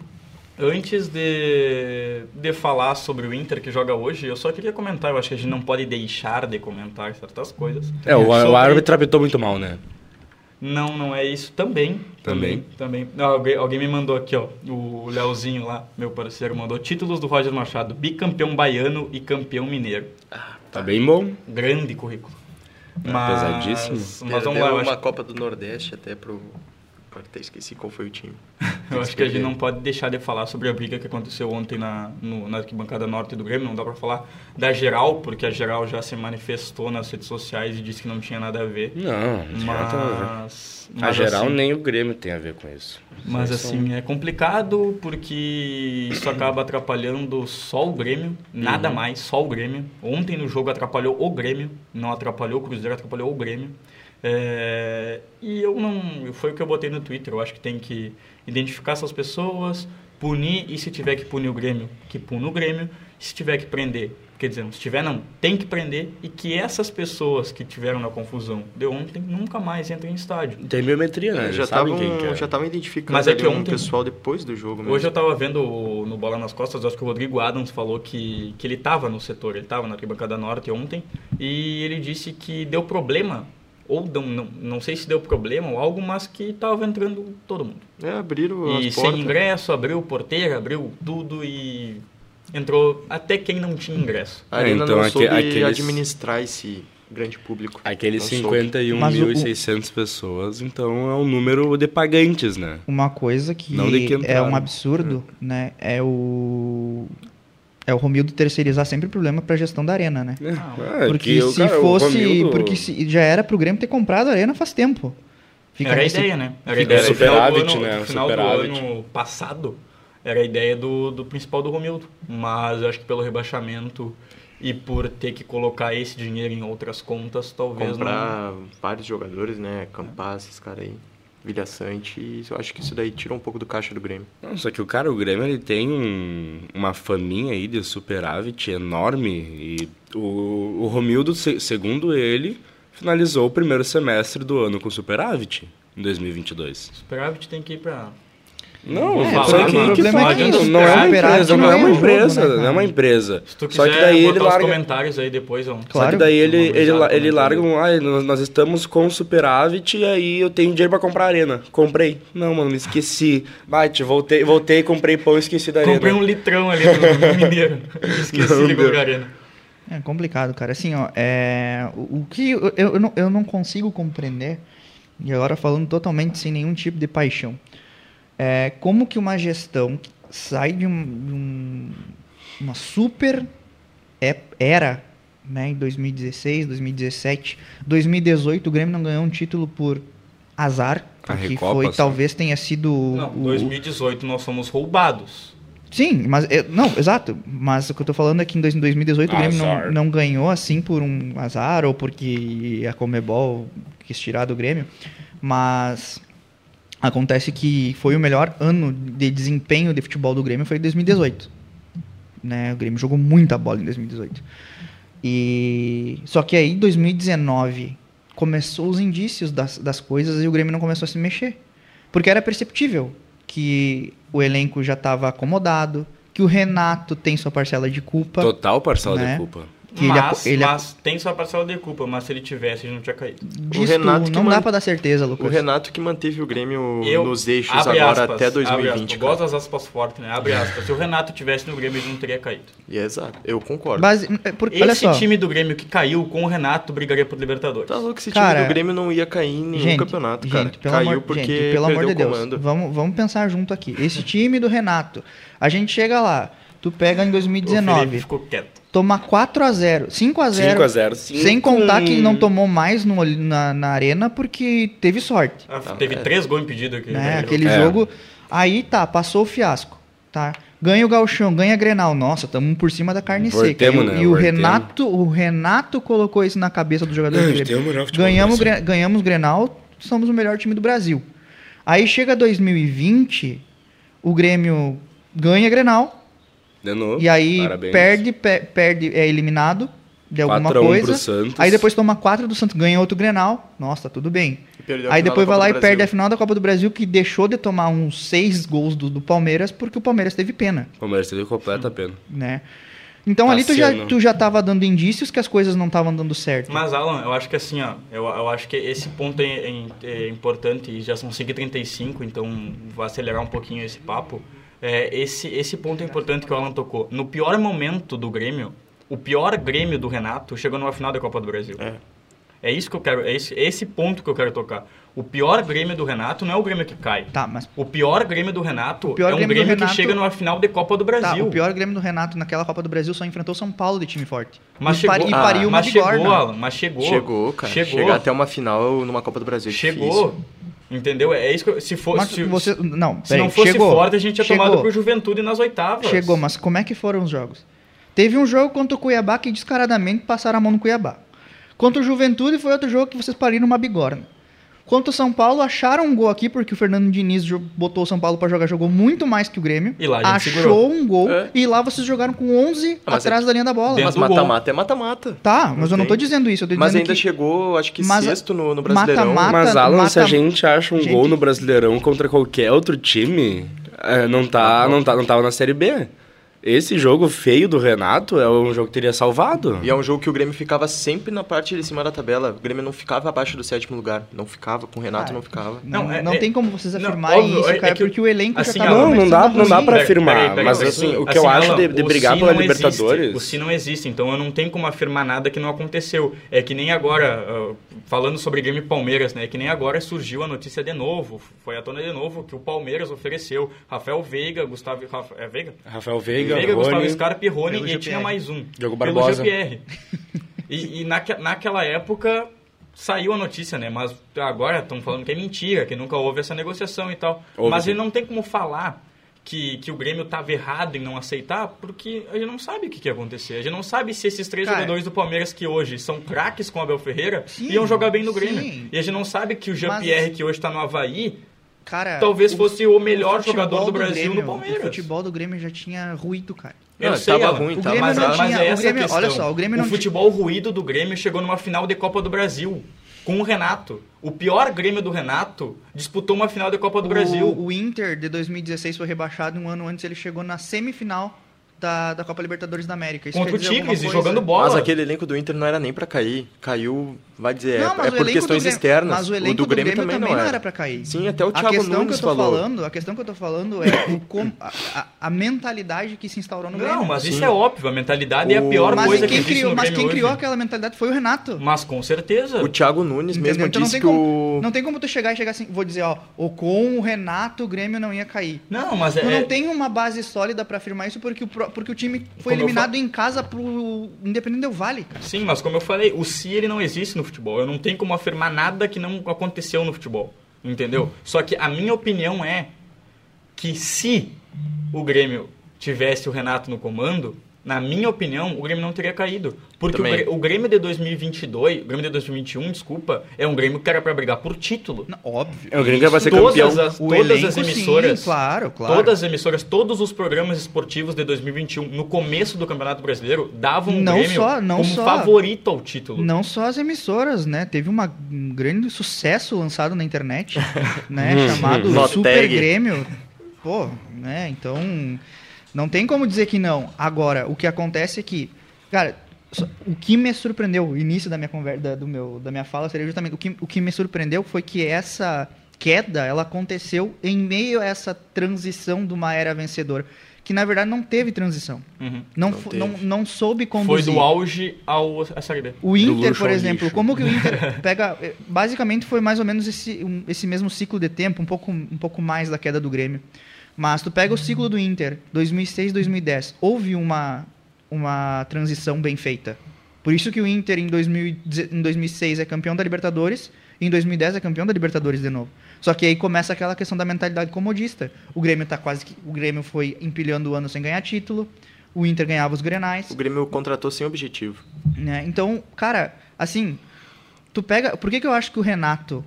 Antes de, de falar sobre o Inter que joga hoje, eu só queria comentar, eu acho que a gente não pode deixar de comentar certas coisas. É, o, Sobre- o árbitro apitou muito mal, né? Não, não é isso. Também. Também? Também. Não, alguém, alguém me mandou aqui, ó. O Leozinho lá, meu parceiro, mandou títulos do Roger Machado: bicampeão baiano e campeão mineiro. Tá bem bom. Grande currículo. É, Mas, pesadíssimo. mas vamos lá, uma acho, Copa do Nordeste até pro... Agora até esqueci qual foi o time. eu acho que a gente não pode deixar de falar sobre a briga que aconteceu ontem na, no, na arquibancada norte do Grêmio. Não dá pra falar da geral, porque a geral já se manifestou nas redes sociais e disse que não tinha nada a ver. Não, não tinha nada a ver. Mas, A mas geral, assim, nem o Grêmio tem a ver com isso. Mas Vocês assim, é complicado porque isso acaba atrapalhando só o Grêmio, nada mais, só o Grêmio. Ontem no jogo atrapalhou o Grêmio, não atrapalhou o Cruzeiro, atrapalhou o Grêmio. É, e eu não. Foi o que eu botei no Twitter. Eu acho que tem que identificar essas pessoas, punir, e se tiver que punir o Grêmio, que puna o Grêmio. Se tiver que prender, quer dizer, se tiver não, tem que prender, e que essas pessoas que tiveram na confusão de ontem nunca mais entrem em estádio. Tem biometria, né? já estavam é. já estavam identificando Mas é que um ontem- pessoal depois do jogo mesmo. Hoje eu tava vendo no Bola nas Costas, acho que o Rodrigo Adams falou que, que ele tava no setor, ele tava na arquibancada norte ontem, e ele disse que deu problema, ou não, não, não sei se deu problema ou algo, mas que tava entrando todo mundo. É, abriram E as sem portas. ingresso, abriu porteira, abriu tudo e entrou até quem não tinha ingresso. A Arena É, então não aque- soube aqueles- administrar esse, grande público. Aqueles Não soube. 51.600 pessoas, então é um número de pagantes, né? Uma coisa que Não de que é entraram. um absurdo, né? É o. É o Romildo terceirizar sempre o problema pra gestão da arena, né? É, Porque que o se cara- fosse. Romildo- Porque se, já era pro Grêmio ter comprado a arena faz tempo. Fica era a ideia, né? Era a ideia do superávit, final do ano, né? do final Superávit. do ano passado. Era a ideia do, do principal do Romildo. Mas eu acho que pelo rebaixamento e por ter que colocar esse dinheiro em outras contas, talvez não. Comprar vários jogadores, né? Campas, esses caras aí. Vilha Sante, e eu acho que isso daí tira um pouco do caixa do Grêmio. Não, só que o cara, o Grêmio, ele tem um- uma faminha aí de superávit enorme. E o, o Romildo, se- segundo ele, finalizou o primeiro semestre do ano com superávit em 2022. Superávit tem que ir pra. Não, é, só que, que é que não, é uma superávit empresa, não é é uma um jogo, empresa, né, não é uma empresa. Se tu Só quiser que daí ele larga, comentários aí depois, vamos. Só que Claro. daí ele, ele, ele larga um, ai, nós, nós estamos com superávit e aí eu tenho dinheiro pra comprar arena. Comprei. Não, mano, me esqueci. Bate, voltei, voltei, comprei pão e esqueci da arena. Comprei um litrão ali no, Mineiro. Esqueci Não de colocar arena. É complicado, cara. Assim, ó, é... o, o que eu, eu, não, eu não consigo compreender, e agora falando totalmente sem nenhum tipo de paixão, é como que uma gestão sai de, um, de um- uma super era, né, em 2016, 2017, 2018 o Grêmio não ganhou um título por azar, porque Recopa, foi, só. talvez tenha sido Não, o- 2018 nós fomos roubados. Sim, mas eu- não, exato. Mas o que eu tô falando é que em dois- em 2018 o Grêmio não, não ganhou assim por um azar ou porque a Comebol quis tirar do Grêmio. Mas acontece que foi o melhor ano de desempenho de futebol do Grêmio foi em 2018. Né? O Grêmio jogou muita bola em 2018. E só que aí 2019 começou os indícios das, das coisas e o Grêmio não começou a se mexer. Porque era perceptível que o elenco já estava acomodado, que o Renato tem sua parcela de culpa. Total parcela Né? de culpa. Que ele mas, ele ac- mas tem sua parcela de culpa, mas se ele tivesse, ele não tinha caído. Disto Renato que não man- dá pra dar certeza, O Lucas. Renato que manteve o Grêmio Eu- nos eixos agora aspas, até abre 2020. aspas. Eu gosto das aspas fortes, né? Abre aspas. Se o Renato tivesse no Grêmio, ele não teria caído. É exato, eu concordo. Base- é, Esse só. time do Grêmio que caiu com o Renato brigaria por Libertadores. Tá louco, esse Cara, time do Grêmio não ia cair em nenhum gente, campeonato, cara. gente, pelo Caiu amor, porque gente, pelo amor de o Deus. comando. Vamos, vamos pensar junto aqui. Esse time do Renato, a gente chega lá, tu pega em O Felipe 2019, ficou quieto. Toma 4 a 0 5 a 0 5 a 0 Sem contar que não tomou mais no- na, na arena porque teve sorte. Ah, teve é. três gols impedidos aqui. né? né? Aquele É. jogo. Aí tá, passou o fiasco. Tá? Ganha o Galchão, ganha a Grenal. Nossa, estamos por cima da carne seca. Voltemos, E, o- né? e o Voltemos. Renato, o Renato colocou isso na cabeça dos jogadores do Grêmio. Ganhamos, Gre- ganhamos Grenal, somos o melhor time do Brasil. Aí chega 2020, o Grêmio ganha Grenal, De novo. e aí Parabéns. perde, pe- perde, é eliminado de alguma 4 a 1 coisa. pro Santos. Aí depois toma 4 do Santos, ganha outro Grenal. Nossa, tá tudo bem. Aí depois vai lá e perde a final da Copa do Brasil, que deixou de tomar uns 6 gols do, do Palmeiras, porque o Palmeiras teve pena, O Palmeiras teve completa pena. né? Então ali tu já, Tassiano. tu já tava dando indícios que as coisas não estavam dando certo. Mas, Alan, eu acho que assim, ó, eu, eu acho que esse ponto é, é- é importante, e já são 5h35, então vou acelerar um pouquinho esse papo. É, esse, esse ponto é importante que o Alan tocou. No pior momento do Grêmio, o pior Grêmio do Renato chegou numa final da Copa do Brasil. É. É isso que eu quero, é esse, esse ponto que eu quero tocar. O pior Grêmio do Renato não é o Grêmio que cai. Tá, mas O pior Grêmio do Renato pior é um Grêmio Grêmio, Renato- que chega numa final de Copa do tá, Brasil. o pior Grêmio do Renato naquela Copa do Brasil só enfrentou São Paulo de time forte. Mas e, chegou, pari- e Ah, pariu uma mas chegou. Alan, mas chegou. Chegou, cara. Chegou. Chegar até uma final numa Copa do Brasil é Chegou. difícil. Entendeu? É isso que eu, se Mas se, você, não, se não fosse chegou, forte, a gente tinha chegou, tomado pro Juventude nas oitavas. Chegou, mas como é que foram os jogos? Teve um jogo contra o Cuiabá que descaradamente passaram a mão no Cuiabá. Contra o Juventude foi outro jogo que vocês pariram uma bigorna. Contra o São Paulo, acharam um gol aqui, porque o Fernando Diniz botou o São Paulo pra jogar, jogou muito mais que o Grêmio. E lá a gente Achou segurou. um gol É. e lá vocês jogaram com 11 Ah, mas atrás da linha da bola. Mas mata-mata é mata-mata. Tá, mas eu não tô dizendo isso, eu tô Mas dizendo ainda que... chegou, acho que Mas sexto no, no Brasileirão. mata-mata- Mas, Alan, se a mata- gente acha um Gente- gol no Brasileirão contra qualquer outro time, é, não, tá, não, tá, não tava na Série B. esse jogo feio do Renato é um jogo que teria salvado. E é um jogo que o Grêmio ficava sempre na parte de cima da tabela. O Grêmio não ficava abaixo do sétimo lugar. Não ficava, com o Renato Cara, não ficava. Não, Não, é- não é- tem como vocês afirmarem isso, é- cara, é que- porque o elenco assim, já tava Não, não dá, não dá pra afirmar, mas assim, o que eu acho de, de brigar pela não existe, Libertadores... o se não existe, então eu não tenho como afirmar nada que não aconteceu. É que nem agora, ah, falando sobre Grêmio e Palmeiras, né? É que nem agora surgiu a notícia de novo, foi à tona de novo, que o Palmeiras ofereceu Rafael Veiga, Gustavo... Rafa- é Veiga? Rafael Veiga, Veiga, Gustavo Scarpa e Rony, Pelo e tinha mais um. Diogo Pelo Barbosa. GPR. e e naque, naquela época saiu a notícia, né? Mas agora estão falando que é mentira, que nunca houve essa negociação e tal. Houve, Mas ele não tem como falar que, que o Grêmio estava errado em não aceitar, porque a gente não sabe o que, que ia acontecer. A gente não sabe se esses três Cara, jogadores do Palmeiras que hoje são craques com o Abel Ferreira Sim, iam jogar bem no Grêmio. sim. E a gente não sabe que o Mas- Jean-Pierre, que hoje está no Havaí, Cara, talvez fosse o melhor jogador do Brasil Grêmio, no Palmeiras. O futebol do Grêmio já tinha ruído, cara. Eu Não, sei, tava ruim, O tava, Grêmio mas, não tinha- Mas é o essa Grêmio- questão. olha só, o Grêmio não tinha- futebol ruído do Grêmio chegou numa final de Copa do Brasil com o Renato. O pior Grêmio do Renato disputou uma final de Copa do Brasil. O, o Inter de 2016 foi rebaixado e um ano antes ele chegou na semifinal da, da Copa Libertadores da América. Isso Contra quer o Tigres e jogando bola. Mas aquele elenco do Inter não era nem pra cair. Caiu, vai dizer, Não, é, é o por questões do Grêmio, externas. Mas o elenco do Grêmio, Grêmio também, não era. era pra cair. Sim, até o a Thiago questão Nunes que eu tô falou. falando, a questão que eu tô falando é o com, a, a- mentalidade que se instaurou no Grêmio. Não, mas isso Sim. é óbvio. A mentalidade é a O- pior mas coisa quem que criou, no mas quem criou hoje. aquela mentalidade foi o Renato. Mas com certeza. O Thiago Nunes Entendeu? mesmo Então não disse tem, que como, o... não tem como tu chegar e chegar assim, vou dizer, ó, o com o Renato o Grêmio não ia cair. Não, mas é... Tu não tem uma base sólida pra afirmar isso porque o, porque o time foi Como eliminado em casa pro Independente Del Vale, cara. Sim, mas como eu falei, o se ele não existe no futebol. Eu não tenho como afirmar nada que não aconteceu no futebol. Entendeu? Só que a minha opinião é que se o Grêmio tivesse o Renato no comando, na minha opinião, o Grêmio não teria caído. Porque o Também. O Grêmio de 2022, o Grêmio de 2021, desculpa, é um Grêmio que era pra brigar por título. Não, óbvio. É o Grêmio que vai ser Todas campeão. as, O todas elenco, as sim, emissoras, claro, claro. todas as emissoras, todos os programas esportivos de 2021, no começo do Campeonato Brasileiro, davam o Não Grêmio só- não como só- favorito ao título. Não só as emissoras, né? Teve uma, um grande sucesso lançado na internet, né? Hum, chamado Super. Grêmio. Pô, né? Então, não tem como dizer que não. Agora, o que acontece é que, cara, o que me surpreendeu, o início da minha conversa, da, do meu, da minha fala seria justamente o que, o que me surpreendeu foi que essa queda, ela aconteceu em meio a essa transição de uma era vencedora, que na verdade não teve transição. Uhum. Não, Não teve. não, não soube Foi conduzir. do auge ao a B. O Inter, por exemplo, lixo. como que o Inter pega. eh, Basicamente foi mais ou menos esse, um- esse mesmo ciclo de tempo, um pouco, um pouco mais da queda do Grêmio. Mas tu pega o ciclo do Inter, 2006, 2010, houve uma, uma transição bem feita. Por isso que o Inter em, 2000, em 2006 é campeão da Libertadores e em 2010 é campeão da Libertadores de novo. Só que aí começa aquela questão da mentalidade comodista. O Grêmio tá quase que. O Grêmio foi empilhando o ano sem ganhar título. O Inter ganhava os grenais. O Grêmio contratou sem objetivo. né? Então, cara, assim, tu pega. Por que, que eu acho que o Renato,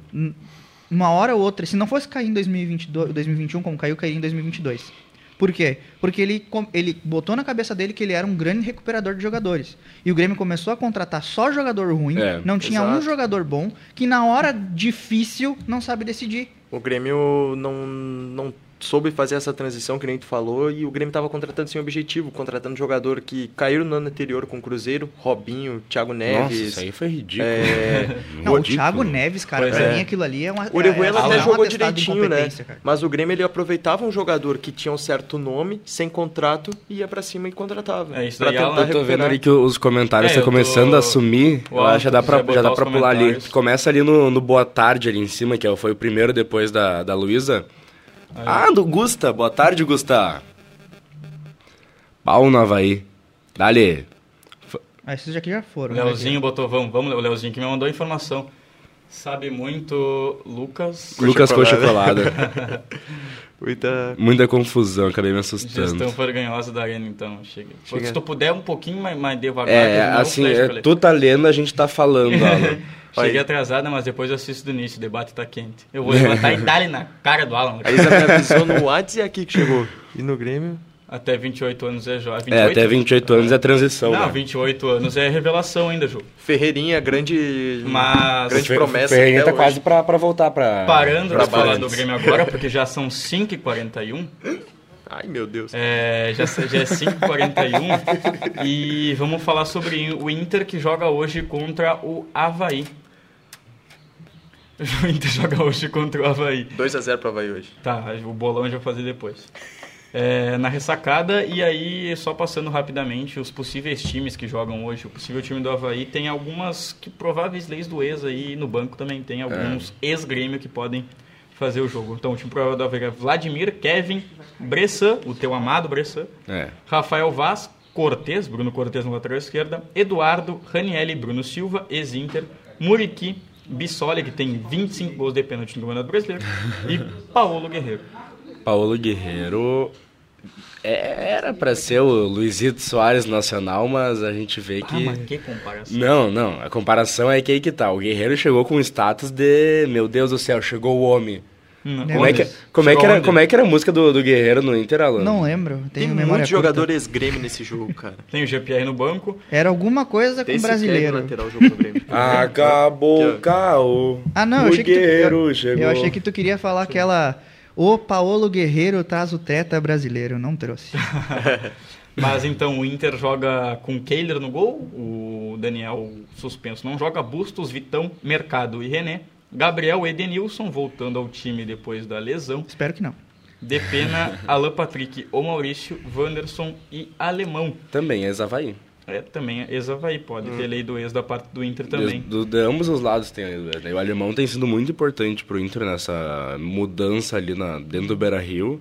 uma hora ou outra, se não fosse cair em 2022, 2021, como caiu, cairia em 2022. Por quê? Porque ele, com- ele botou na cabeça dele que ele era um grande recuperador de jogadores. E o Grêmio começou a contratar só jogador ruim, É, não tinha um exato. jogador bom, que na hora difícil não sabe decidir. O Grêmio não, não soube fazer essa transição que nem tu falou e o Grêmio estava contratando sem objetivo, contratando jogador que caíram no ano anterior com o Cruzeiro, Robinho, Thiago Nossa, Neves. isso aí foi ridículo. é, Não, o. Thiago Neves, cara, Pois pra é. mim aquilo ali é uma. O Orejuela é, é até jogou direitinho, né? cara. Mas o Grêmio ele aproveitava um jogador que tinha um certo nome, sem contrato, ia pra cima e contratava. É isso pra daí, tentar Alan. Eu tô vendo ali que os comentários É, estão tô- começando a sumir. O Eu acho que já dá quiser já dá os pular ali. Começa ali no, no Boa Tarde, ali em cima, que é- foi o primeiro depois da, da Luísa. Ah, do Gusta. Boa tarde, Gusta. Pau no Havaí. Dali. Ah, esses aqui já foram. O né? Leozinho botou, vamos, vamos, o Leozinho que me mandou a informação. Sabe muito Lucas. Lucas com chocolada. chocolada. Muita... Muita confusão, acabei me assustando. Gestão vergonhosa da arena, então. Chega. Chega. Se tu puder um pouquinho mais, mais devagar. É, assim, é, tu tá lendo, a gente tá falando, Alan. Cheguei Aí. atrasada, mas depois eu assisto do início. O debate tá quente. Eu vou levantar e dar na cara do Alan. A Isa me avisou no WhatsApp e aqui que chegou. E no Grêmio? Até 28 anos é jovem. É, até 28 anos é transição, Não, né? 28 anos é revelação ainda, Ju. Ferreirinha, grande, Mas- grande promessa. Ferreirinha tá hoje. quase pra, pra voltar pra... Parando pra de falar do Grêmio agora, porque já são 5h41. Ai, meu Deus. É, já, já é 5h41 e vamos falar sobre o Inter que joga hoje contra o Havaí. O Inter joga hoje contra o Havaí. 2x0 pro Havaí hoje. Tá, o bolão a gente vai fazer depois. É, na ressacada, e aí, só passando rapidamente, os possíveis times que jogam hoje, o possível time do Havaí tem algumas que prováveis leis do ex aí, no banco também tem alguns ex-grêmio que podem fazer o jogo. Então, o time provável do Havaí é Vladimir, Kevin, Bressan, o teu amado Bressan, É. Rafael Vaz, Cortez, Bruno Cortez na lateral esquerda, Eduardo, Ranielli, Bruno Silva, ex-Inter, Muriqui, Bissoli, que tem 25 gols de pênalti no Campeonato Brasileiro, e Paulo Guerreiro. Paulo Guerreiro é- era pra ser o Luizito Soares nacional, mas a gente vê Ah, que. mas que comparação. Não, não. A comparação é que aí que tá. O Guerreiro chegou com status de. Meu Deus do céu, chegou o homem. Não, Como é, que, onde? como, é que era, como é que era a música do, do Guerreiro no Inter, Alan? Não lembro. Tem Tenho memória muitos jogadores Grêmio nesse jogo, cara. Tem o GPR no banco. Era alguma coisa Tem com brasileiro. Lateral jogo no Grêmio. Acabou o caô. Ah, não, eu o achei que tu, Guerreiro eu, chegou. eu achei que tu queria falar aquela O Paulo Guerreiro traz o treta brasileiro, não trouxe. Mas então o Inter joga com Kehler no gol, o Daniel suspenso não joga, Bustos, Vitão, Mercado e René. Gabriel Edenilson voltando ao time depois da lesão. Espero que não. Depena, Alan Patrick, o Maurício, Wanderson e Alemão. Também, é Havaí. É, também é ex-Havaí, pode ter lei do ex da parte do Inter também. De, do- de ambos os lados tem. né? O alemão tem sido muito importante pro Inter nessa mudança ali na, dentro do Beira Rio.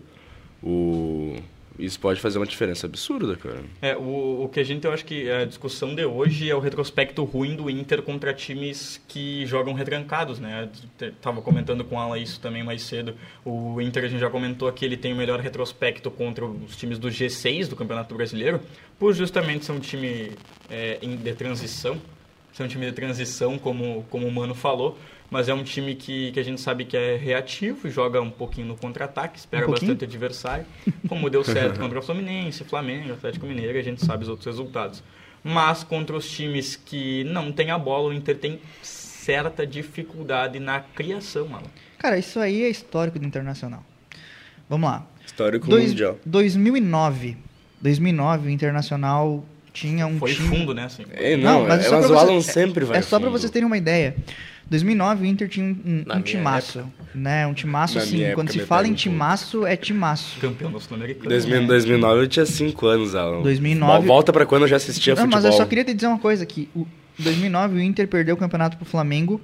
O, isso pode fazer uma diferença absurda, cara. É, o, o que a gente, eu acho que a discussão de hoje é o retrospecto ruim do Inter contra times que jogam retrancados, né? Tava comentando com ela isso também mais cedo. O Inter, a gente já comentou que ele tem o melhor retrospecto contra os times do G6 do Campeonato Brasileiro, por justamente ser um time é, de transição, ser um time de transição, como, como o Mano falou, mas é um time que, que a gente sabe que é reativo, joga um pouquinho no contra-ataque, espera Um bastante adversário, como deu certo contra o Fluminense, Flamengo, Atlético Mineiro, a gente sabe os outros resultados. Mas contra os times que não têm a bola, o Inter tem certa dificuldade na criação, mano. Cara, isso aí é histórico do Internacional. Vamos lá. Histórico Dois- mundial. 2009. 2009, o Internacional tinha um Foi time... fundo, né? Assim. É, não, mas é, só mas pra o você- Alan sempre vai É só pra fundo. vocês terem uma ideia. 2009 o Inter tinha um, um, timaço, né? Um timaço Na assim, quando se fala em timaço, é timaço. Campeão da Sul-Americana. 2000, 2009 eu tinha 5 anos, Alan. 2009 Volta pra quando eu já assistia Não, futebol. mas eu só queria te dizer uma coisa que o 2009 o Inter perdeu o campeonato pro Flamengo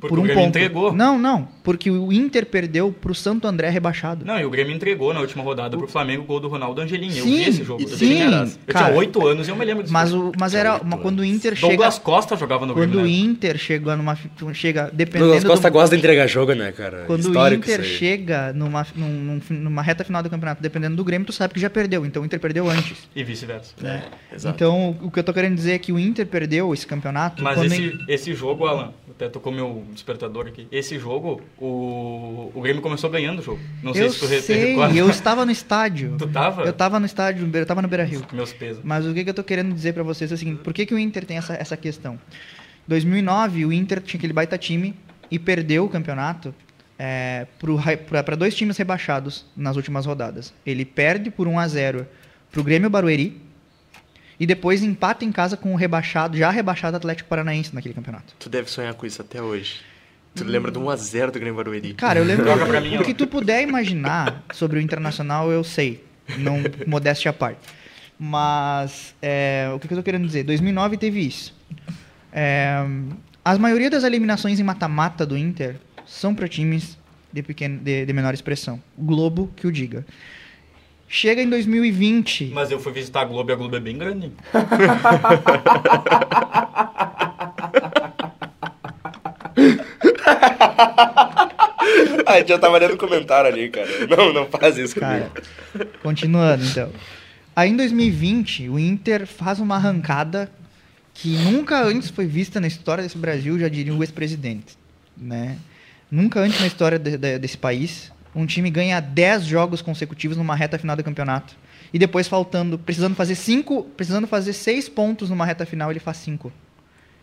Porque por o um Grêmio ponto. entregou. Não, não, porque o Inter perdeu pro Santo André rebaixado. Não, e o Grêmio entregou na última rodada pro Flamengo o gol do Ronaldo Angelim. Eu vi esse jogo. eu sim, tinha- eu cara. tinha oito anos e eu me lembro disso. Mas, o, mas era uma, quando o Inter chega Douglas Costa jogava no quando Grêmio. o né? Inter chega numa chega dependendo Douglas Costa do, gosta de entregar jogo, né, cara? quando o Histórico Inter isso aí. chega numa, num- num- numa reta final do campeonato, dependendo do Grêmio, tu sabe que já perdeu. Então o Inter perdeu antes. E vice-versa. né? exato. Então o que eu tô querendo dizer é que o Inter perdeu esse campeonato Mas quando esse, esse jogo, Alan, até tocou meu despertador aqui. Esse jogo, o, o Grêmio começou ganhando o jogo. Não sei eu se tu re- sei, recorda. eu estava no estádio. Tu tava? Eu tava no estádio, eu tava no Beira Rio. Meus pesos. Mas o que, que eu tô querendo dizer pra vocês é o seguinte, por que, que o Inter tem essa, essa questão? 2009, o Inter tinha aquele baita time e perdeu o campeonato é, para dois times rebaixados nas últimas rodadas. Ele perde por 1 a 0 pro Grêmio Barueri e depois empata em casa com o rebaixado, já rebaixado Atlético Paranaense naquele campeonato. Tu deve sonhar com isso até hoje. Tu lembra do 1x0 do Grêmio Barueri? Cara, eu lembro Joga pra mim, o que tu puder imaginar sobre o Internacional, eu sei. Não modéstia à parte. Mas é, o que, eu tô querendo dizer? 2009 teve isso. É, as maioria das eliminações em mata-mata do Inter são para times de, pequeno, de, de menor expressão. Globo que o diga. Chega em 2020. Mas eu fui visitar a Globo e a Globo é bem grande. Ah, já tava lendo comentário ali, cara. Não, não faz isso Cara, comigo. continuando então. Aí em 2020, o Inter faz uma arrancada que nunca antes foi vista na história desse Brasil, já diria o ex-presidente. Né? Nunca antes na história de- de- desse país, um time ganha 10 jogos consecutivos numa reta final do campeonato. E depois faltando, precisando fazer cinco, precisando fazer seis pontos numa reta final, ele faz cinco.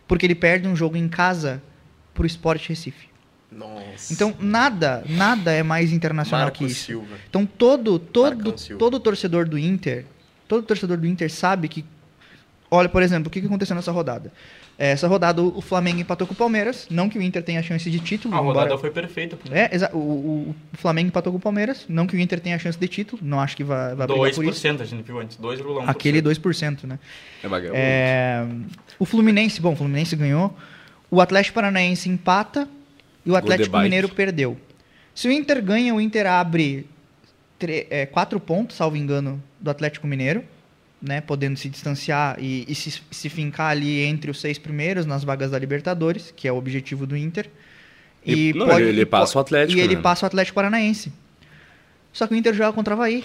Porque ele perde um jogo em casa pro Sport Recife. Nossa. Então, nada, nada é mais internacional que isso. Silva. Então, todo, todo, todo torcedor do Inter, todo torcedor do Inter sabe que. Olha, por exemplo, o que aconteceu nessa rodada? É, Essa rodada o Flamengo empatou com o Palmeiras. Não que o Inter tenha chance de título. A rodada embora- foi perfeita. pô. É, exa- o, o- o Flamengo empatou com o Palmeiras. Não que o Inter tenha chance de título. Não acho que vai, vai brigar por isso. 2% a gente viu antes, 2,1%. Aquele 2%, né? É vagabundo. É, o Fluminense, bom, o Fluminense ganhou. O Atlético Paranaense empata e o Atlético. Mineiro perdeu. Se o Inter ganha, o Inter abre tre- é, quatro pontos, salvo engano, do Atlético Mineiro, né, podendo se distanciar e, e se, se fincar ali entre os seis primeiros nas vagas da Libertadores, que é o objetivo do Inter. E- não, ele- ele e passa o Atlético, E ele né? passa o Atlético Paranaense. Só que o Inter joga contra o Havaí.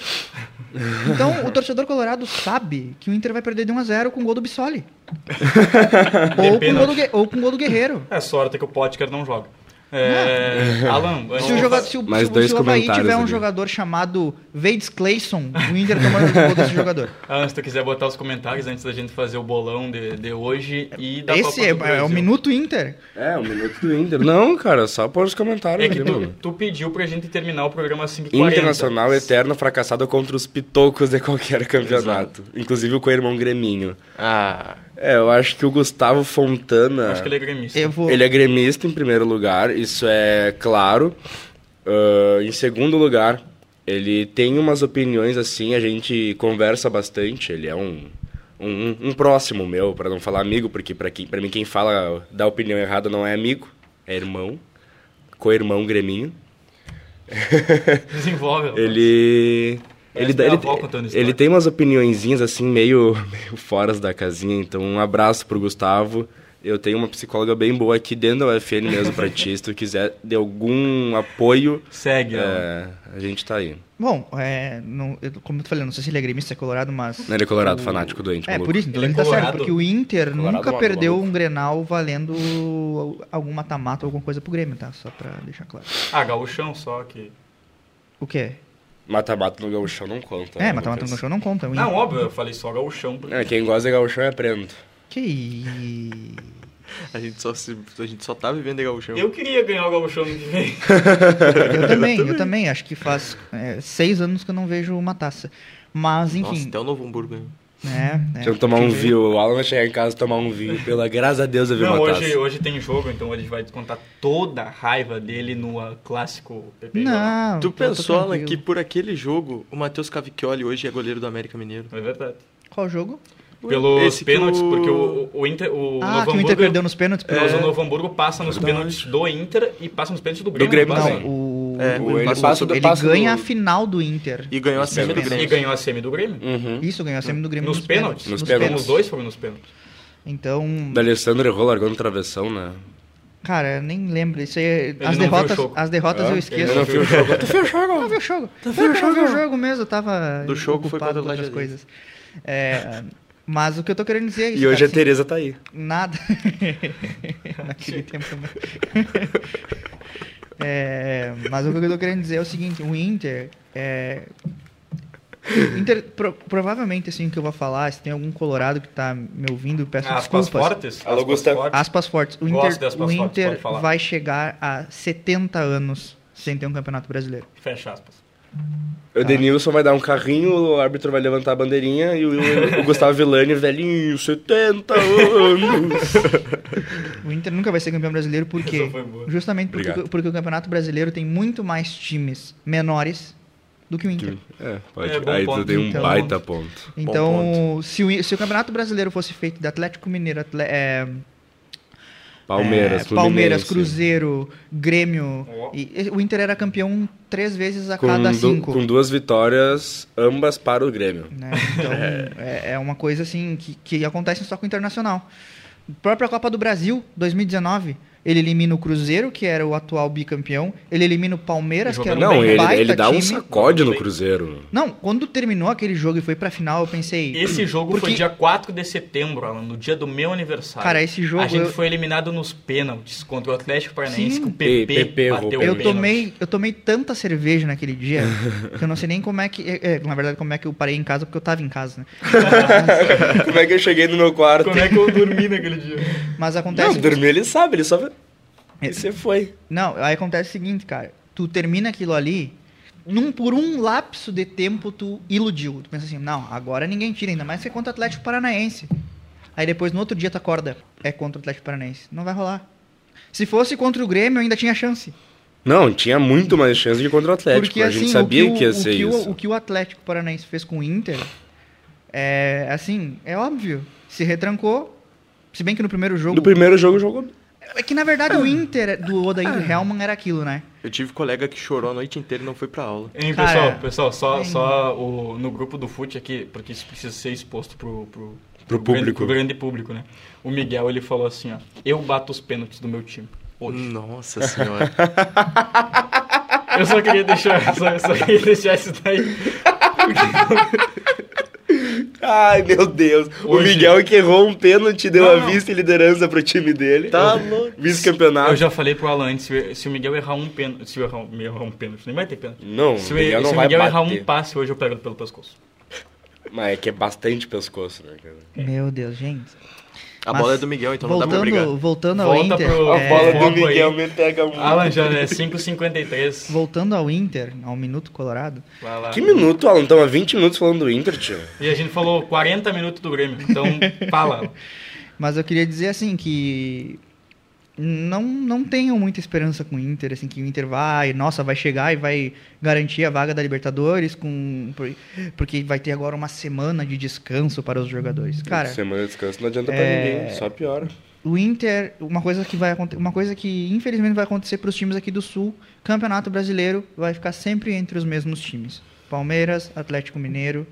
Então, o torcedor colorado sabe que o Inter vai perder de 1 a 0 com o gol do Bissoli. ou, com o gol do, ou com o gol do Guerreiro. É sorte que o Potker não joga. É, Alan, Se o, de joga, fa- se o, Mais se o- dois se o Havaí tiver um ali. jogador chamado Vades Clayson, o Inter toma o gol desse jogador. Ah, se tu quiser botar os comentários antes da gente fazer o bolão de, de hoje e da Esse Copa é, do é o. Minuto Inter. É, um minuto do Inter. Não, cara, só pôr os comentários É que ali, tu, mano. tu pediu pra gente terminar o programa 5h40. Internacional eterno fracassado contra os pitocos de qualquer campeonato. Inclusive o co-irmão Greminho. Ah, É, eu acho que o Gustavo Fontana. Acho que ele é gremista. Eu vou... Ele é gremista em primeiro lugar, isso é claro. Ah, em segundo lugar, ele tem umas opiniões assim, a gente conversa bastante. Ele é um, um, um próximo meu, para não falar amigo, porque para mim quem fala da opinião errada não é amigo, é irmão, co-irmão greminho. Desenvolve. Ele. Ele, ele, ele tem umas opiniõezinhas assim, meio, meio fora da casinha. Então, um abraço pro Gustavo. Eu tenho uma psicóloga bem boa aqui dentro da UFN mesmo pra ti. Se tu quiser de algum apoio, Segue, é, a gente tá aí. Bom, é, não, eu- como eu falei, não sei se ele é gremista, é colorado, mas... Ele é colorado, o- fanático, doente, É, maluco. por isso, então Ele ele, é tá certo, colorado. porque o Inter Colorado nunca maluco, perdeu maluco. um Grenal valendo algum mata-mata ou alguma coisa pro Grêmio, tá? Só pra deixar claro. Ah, gauchão só que... O quê? Mata-mata no gauchão não conta. é, né, mata-mata no chão não conta. Não, óbvio, eu falei só gauchão. porque- É, quem gosta de gauchão é prendo. Que a gente só, se, a gente só tá vivendo de gauchão. Eu queria ganhar o gauchão no que vem. Eu também, eu também. Acho que faz é, seis anos que eu não vejo uma taça. Mas, Nossa, enfim. até o Novo Hamburgo. hein? É, é, Deixa eu tomar um vinho. O Alan vai chegar em casa e tomar um vinho. Pela graças a Deus eu vi Não, uma hoje, taça. hoje tem jogo, então ele vai descontar toda a raiva dele no clássico PP. Não. tu pensou, Alan, que por aquele jogo o Matheus Cavicchioli hoje é goleiro do América Mineiro? É verdade. Qual jogo? Pelos Esse pênaltis, o- porque o, o Inter. O ah, Novo que o Inter Hamburgo- perdeu nos pênaltis. Mas pelo- o Novo Hamburgo passa nos Verdade. pênaltis do Inter e passa nos pênaltis do Grêmio. Grêmio passa. também. Não, o... É, o- ele passou do- passa ganha do- a final do Inter. E ganhou a Nos semi do pênaltis. Grêmio. E ganhou a semi do Grêmio. Uhum. Isso, ganhou a semi do Grêmio Nos pênaltis? Nos Nos pênaltis. Então, Os dois foram nos pênaltis. Então, O D'Alessandro errou largando travessão, né? cara, eu nem lembro. Isso aí, não as viu o derrotas, jogo. as derrotas Ah, eu esqueço. não viu o jogo. Tu viu o jogo? Eu vi o jogo. Eu vi o jogo mesmo, eu tava Do jogo foi o com outras coisas. É, mas o que eu tô querendo dizer é isso, E hoje cara, a Tereza tá aí. Nada. Naquele tempo também. É, mas o que eu tô querendo dizer é o seguinte, o Inter é. Inter, pro- provavelmente, assim, o que eu vou falar, se tem algum colorado que tá me ouvindo, peço Aspas desculpas. fortes? Alô, aspas Gustavo. fortes. Aspas fortes. O Inter, o fortes, Inter falar. vai chegar a 70 anos sem ter um campeonato brasileiro. Fecha aspas. O Denilson vai dar um carrinho, o árbitro vai levantar a bandeirinha e o, o Gustavo Villani, velhinho, 70 anos. O Inter nunca vai ser campeão brasileiro porque Essa foi boa. justamente porque, Obrigado. porque o campeonato brasileiro tem muito mais times menores do que o Inter. É, pode. É, bom aí ponto, tu tem um então. baita ponto. Então, se o, se o Campeonato Brasileiro fosse feito de Atlético Mineiro, Atle- é, Palmeiras, é, Palmeiras. Cruzeiro, Grêmio, e, e o Inter era campeão três vezes a Com, cada du- cinco. com duas vitórias, ambas para o Grêmio. né? Então, é, é uma coisa assim que, que acontece só com o Internacional. própria Copa do Brasil, 2019, ele elimina o Cruzeiro, que era o atual bicampeão. Ele elimina o Palmeiras, que era um Não, ele, baita ele dá um time. sacode no Cruzeiro. Não, quando terminou aquele jogo e foi pra final, eu pensei... Esse jogo porque, foi dia 4 de setembro, Alan, no dia do meu aniversário. Cara, esse jogo A gente eu- foi eliminado nos pênaltis contra o Atlético Paranaense, Sim. que o PP, E- PP bateu o Eu tomei, eu tomei tanta cerveja naquele dia que eu não sei nem como é que. é, na verdade, como é que eu parei em casa, porque eu tava em casa, né? Como é que eu cheguei no meu quarto? Como é que eu dormi naquele dia? Mas acontece. Não, dormir ele sabe, ele só vê. E você foi. Não, aí acontece o seguinte, cara. Tu termina aquilo ali, num, por um lapso de tempo tu iludiu. Tu pensa assim, não, agora ninguém tira, ainda mais que é contra o Atlético Paranaense. Aí depois, no outro dia, tu acorda, é contra o Atlético Paranaense. Não vai rolar. Se fosse contra o Grêmio, ainda tinha chance. Não, tinha muito mais chance de contra o Atlético. Porque a assim, gente sabia o que, que, o, ia o ser que isso. O, o que o Atlético Paranaense fez com o Inter, é assim, é óbvio. Se retrancou, se bem que no primeiro jogo... No primeiro jogo jogou. É que, na verdade, o Inter do Odair Helman era aquilo, né? Eu tive colega que chorou a noite inteira e não foi pra aula. Hein, Cara, pessoal, pessoal, só, só o, no grupo do FUT aqui, porque isso precisa ser exposto pro, pro, Pro grande- público. pro grande público, né? O Miguel, ele falou assim, ó, eu bato os pênaltis do meu time. Hoje. Nossa senhora. Eu só queria deixar, só, só queria deixar isso daí. Ai, meu Deus. O Hoje- Miguel que errou um pênalti, deu Não, a não. vista e liderança pro time dele. Tá louco. Vice-campeonato. Eu já falei pro Alan antes, se, se o Miguel errar um pênalti, se eu errar, um- errar um pênalti, nem vai ter pênalti. Não, Se o o, Miguel se não o vai Miguel errar bater. um passe, hoje eu pego ele pelo pescoço. Mas é que é bastante pescoço, né, cara? Meu Deus, gente. A Mas bola é do Miguel, então não dá pra brigar. voltando, voltando ao Volta Inter... pro- A é, bola foco do Miguel aí. me pega muito. Alan, já é 5h53. Voltando ao Inter, ao Minuto Colorado, Vai lá. Que minuto, Alan? Estamos há 20 minutos falando do Inter, tio. E a gente falou 40 minutos do Grêmio, então fala. mas eu queria dizer assim que não, não tenham muita esperança com o Inter, assim, que o Inter vai, nossa, vai chegar e vai garantir a vaga da Libertadores, com, por- porque vai ter agora uma semana de descanso para os jogadores. Cara, Semana de descanso não adianta é- ninguém, só piora. o Inter, uma coisa que vai acontecer, uma coisa que infelizmente vai acontecer para os times aqui do Sul, Campeonato Brasileiro vai ficar sempre entre os mesmos times: Palmeiras, Atlético Mineiro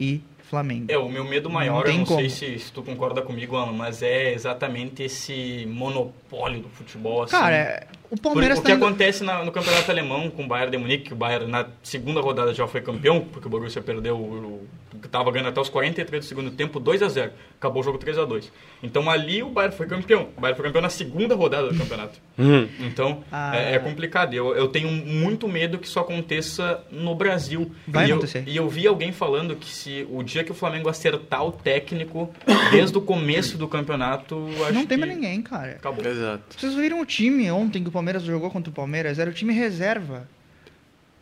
e Flamengo. É, o meu medo maior, Não eu não como. sei se, se tu concorda comigo, Alan, mas é exatamente esse monopólio do futebol, assim. Cara, é- o Por- Palmeiras o que tá indo- acontece na- no campeonato alemão com o Bayern de Munique, que o Bayern na segunda rodada já foi campeão, porque o Borussia perdeu, o, o, tava ganhando até os 43 do segundo tempo, 2 a 0 acabou o jogo 3 a 2 Então ali o Bayern foi campeão, o Bayern foi campeão na segunda rodada do campeonato. Uhum. Então Ah. é, é complicado, eu, eu tenho muito medo que isso aconteça no Brasil. Vai e eu, acontecer. e eu vi alguém falando que se o dia que o Flamengo acertar o técnico, desde o começo do campeonato, eu acho não tem que mais ninguém, cara. Acabou. Exato. Vocês viram o time ontem que Palmeiras jogou contra o Palmeiras? Era o time reserva.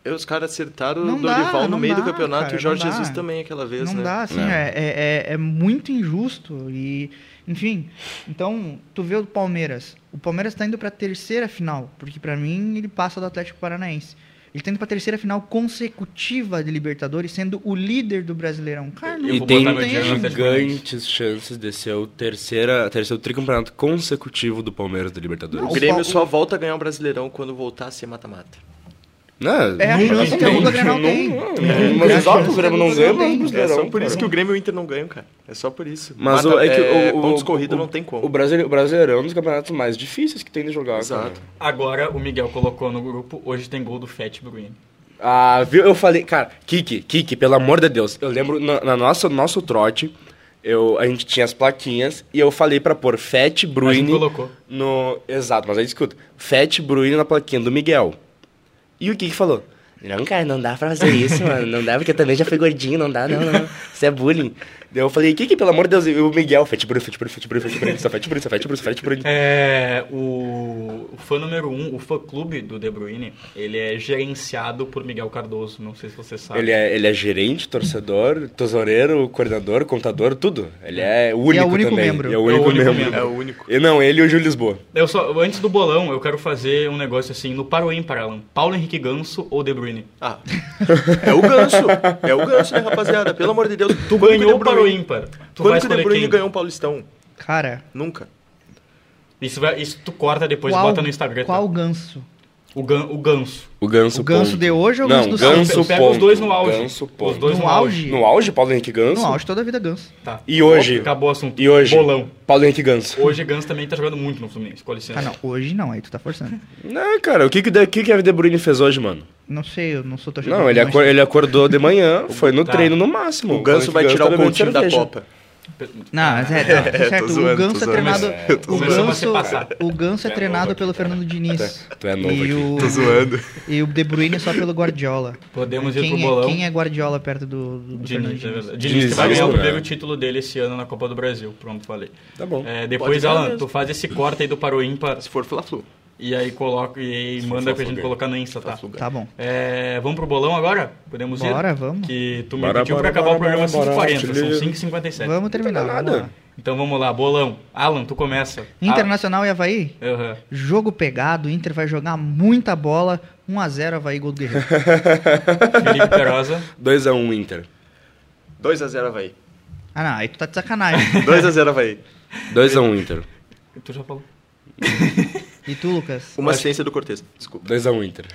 E os caras acertaram Não o dá, Dorival no não meio do dá, campeonato cara, e o Jorge dá. Jesus também aquela vez, não né? dá, assim, É. é, é, é, é muito injusto. E, enfim, então, tu vê o Palmeiras. O Palmeiras tá indo pra terceira final, porque pra mim ele passa do Atlético Paranaense. Ele tá indo pra terceira final consecutiva de Libertadores, sendo o líder do Brasileirão. Eu E vou tem tem gigantes chances de ser o terceira, terceiro tricampeonato consecutivo do Palmeiras da Libertadores. O Não, Grêmio Paulo- só volta a ganhar o Brasileirão quando voltar a ser mata-mata. Não, É a chance que a dupla Grenal não- tem. É mas chance o Grêmio não ganha, mas. É só por isso que o Grêmio e o Inter não ganham, cara. É só por isso. Mas Mata- o, é que é, o, o, pontos o- corrida o- não tem como. O, Brasile- o Brasileirão é um dos campeonatos mais difíceis que tem de jogar. Exato. cara. Agora o Miguel colocou no grupo, hoje tem gol do Fat Bruno. Ah, viu? Eu falei, cara, Kiki, Kiki, pelo amor de Deus. Eu lembro na, na nossa nosso trote, eu, a gente tinha as plaquinhas e eu falei pra pôr Fat Bruine colocou. no. Exato, mas aí escuta. Fat Bruine na plaquinha do Miguel. E o Kiki falou? Não, cara, não dá pra fazer isso, mano. Não dá, porque eu também já fui gordinho, não dá, não, não. Isso é bullying. Daí eu falei, Kiki, pelo amor de Deus, e o Miguel, Bruine, Fat Bruine, Fat Bruine, só Fat Bruine, só Fat Bruine, só Fat Bruine. É, o, o fã número um, o fã clube do De Bruyne, ele é gerenciado por Miguel Cardoso, não sei se você sabe. Ele é, ele é gerente, torcedor, tesoureiro, coordenador, contador, tudo. Ele é o único, único também. membro. E é o único, único membro. membro. É o único. E não, ele e o Júlio Lisboa. Eu só, antes do bolão, eu quero fazer um negócio assim, no Paro Ímpar, Alan. Paulo Henrique Ganso ou De Bruyne? Ah, é o ganso. É o ganso, né, rapaziada? Pelo amor de Deus. Tu que ganhou o o Paro Bruyne- Ímpar. Tu Quando vai que o De Bruyne quem? ganhou um Paulistão? Cara, Nunca. Isso, vai, isso tu corta depois e bota no Instagram. tá? qual ganso? O, gan, o Ganso. O Ganso O Ganso ponto. de hoje ou o Ganso do Ganso Santos? Pega ponto. os dois no auge. Ganso Os ponto. dois No no, auge. No auge, Paulo Henrique Ganso? No auge toda a vida ganso. Tá. E hoje? Acabou o assunto. E hoje? Bolão. Paulo Henrique Ganso. Hoje Ganso também tá jogando muito no Fluminense, com licença. Ah, não. Hoje não, aí tu tá forçando. Não, cara, o que que, o que, que a De Bruyne fez hoje, mano? Não sei, eu não sou torcedor. Não, ele, acor- ele acordou de manhã, foi no Tá. treino no máximo. O ganso vai tirar o continho da. Copa. Não, mas é, não, tá certo. tô zoando, o Ganso é treinado. É, o, Ganso, o Ganso é é treinado pelo. Fernando Diniz. Tu é novo e o, Tô zoando. E o De Bruyne só pelo Guardiola. Podemos ir pro Quem é, bolão. quem é Guardiola perto do, do, Fernando Diniz, é Diniz? Diniz, que vai ganhar o primeiro título dele esse ano na Copa do Brasil. Pronto, falei. Tá bom. É, depois, Alan, mesmo. tu faz esse corte aí do Paro Ímpar. Se for Fla-Flu. E aí coloca e aí manda pra gente colocar no Insta, tá? Tá bom. É, vamos pro bolão agora? Podemos ir? Bora, vamos. Que tu me Bora, pediu bora, pra acabar bora, o programa às bora, 5h40, são artilheiro. 5h57. Vamos terminar. Não tá vamos nada. lá. Então vamos lá, bolão. Alan, tu começa. Internacional e Havaí. Ah, aham. Jogo pegado, o Inter vai jogar muita bola. 1x0 Havaí, gol do Guerreiro. Felipe Perosa. 2x1 Inter. 2x0 Havaí. Ah, não, aí tu tá de sacanagem. 2x0 Havaí. 2x1 Inter. Tu já falou. E tu, Lucas? Uma assistência do Cortez. Desculpa. 2x1 Inter.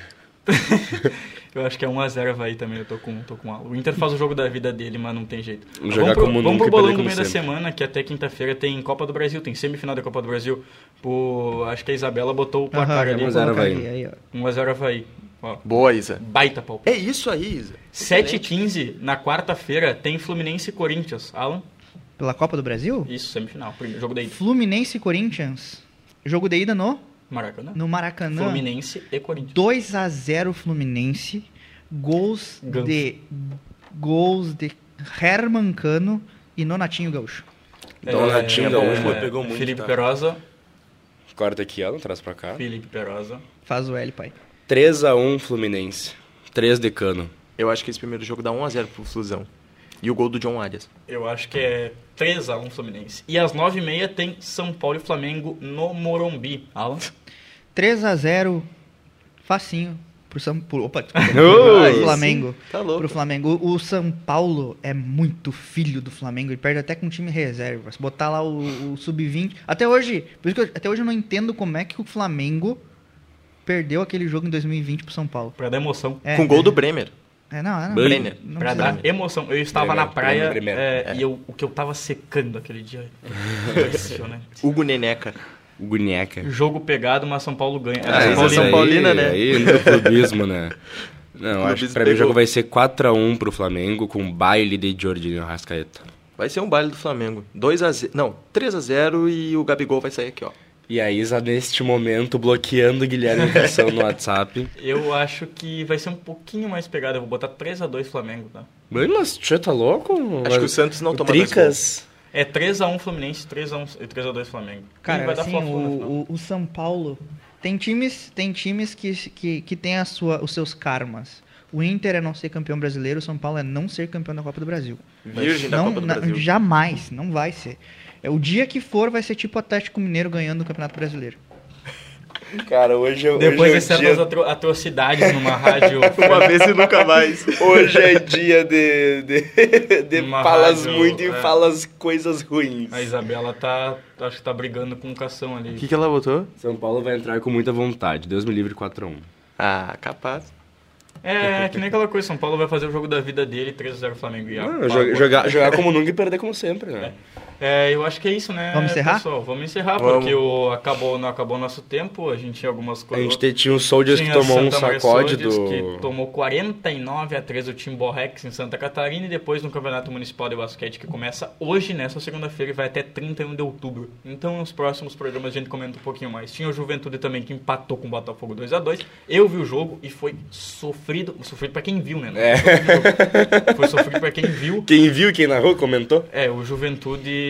Eu acho que é 1x0 Havaí também, eu tô com, tô com Alan. O Inter faz o jogo da vida dele, mas não tem jeito. Vamos jogar pro, como vamos pro bolão no meio da sempre. semana, que até quinta-feira tem Copa do Brasil, tem semifinal da Copa do Brasil. Pô, acho que a Isabela botou o placar Aham, ali. vou 1 a 0 colocar Havaí. aí, aí, ó. 1x0 Havaí. Ó, Boa, Isa. baita palpite. É isso aí, Isa. 7h15, na quarta-feira, tem Fluminense e Corinthians. Alan? Pela Copa do Brasil? Isso, semifinal. Primeiro jogo da ida. Fluminense e Corinthians. Jogo de ida no, Maracanã. no Maracanã. Fluminense e Corinthians. 2x0 Fluminense. Gols Ganso. de. Gols de Herman Cano e Nonatinho Gaúcho. Donatinho É, Gaúcho é, pegou muito, Felipe tá? Perosa. Corta aqui, ela traz pra cá. Felipe Perosa. Faz o L, pai. 3x1 Fluminense. 3 de cano. Eu acho que esse primeiro jogo dá 1x0 pro Flusão. E o gol do John Arias. Eu acho que é 3x1 Fluminense. E às 9h30 tem São Paulo e Flamengo no Morumbi. Alan? 3x0. Facinho. Pro São Pro, Opa, desculpa. Pro Flamengo. Tá louco. Pro Flamengo. O o São Paulo é muito filho do Flamengo. Ele perde até com time reserva. Se botar lá o, o Sub-20. Até hoje. Por isso que eu, até hoje eu não entendo como é que o Flamengo perdeu aquele jogo em 2020 pro São Paulo. Pra dar emoção. É, Com gol do Bremer. É, não, é, não. Brenner. não Pra dar emoção. Eu estava Bremer, na praia Bremer. é, É. e eu, o que eu tava secando aquele dia. Impressionante. Hugo Neneca. Guneca. Jogo pegado, mas São Paulo ganha. Ah, São isso é São. Paulina, né? Aí no clubismo, né? Não, acho que pra mim o pegou. jogo vai ser 4x1 pro Flamengo com baile de Jorginho Rascaeta. Vai ser um baile do Flamengo. 2x0. Não, 3x0 e o Gabigol vai sair aqui, ó. E a Isa, neste momento, bloqueando o Guilherme Cação no WhatsApp. Eu acho que vai ser um pouquinho mais pegado. Eu vou botar 3x2 Flamengo, tá? Mano, mas você tá louco? Acho que o Santos não toma Tricas. É 3x1 Fluminense, 3x1 e 3x2 Flamengo. Cara, vai dar assim, final? o, o, o São Paulo tem times, tem times que, que, que tem a sua, os seus karmas. O Inter é não ser campeão brasileiro, o São Paulo é não ser campeão da Copa do Brasil. Virgem da não, Copa do na- Brasil. Jamais, não vai ser. É o dia que for vai ser tipo o Atlético Mineiro ganhando o Campeonato Brasileiro. Cara, hoje, eu- Depois hoje, é dia, atro- atrocidades numa rádio. Uma vez e nunca mais. hoje é dia de, de, de falas rádio, muito e é. falas coisas ruins. A Isabela tá. Acho que tá brigando com o Cação ali. O que, que ela botou? São Paulo vai entrar com muita vontade. Deus me livre 4x1. Ah, capaz. É, que nem aquela coisa, São Paulo vai fazer o jogo da vida dele, 3x0 Flamengo e Ah, jogar, jogar, jogar como nunca e perder como sempre, né? É, eu acho que é isso, né? Vamos encerrar? Pessoal, vamos encerrar, Vamos. porque o, acabou, não acabou o nosso tempo, a gente tinha algumas A coisas. gente te- tinha o Soldiers que Tinha tomou um Santa sacode Mercedes, do... que tomou 49 a 3 do Timbo Rex em Santa Catarina e depois no Campeonato Municipal de Basquete que começa hoje, nessa segunda-feira, e vai até 31 de outubro. Então, nos próximos programas a gente comenta um pouquinho mais. Tinha o Juventude também que empatou com o Botafogo 2 a 2 Eu vi o jogo e foi sofrido. Sofrido pra quem viu, né? Não É. Foi sofrido pra quem viu. Quem viu, quem narrou, comentou. É, o Juventude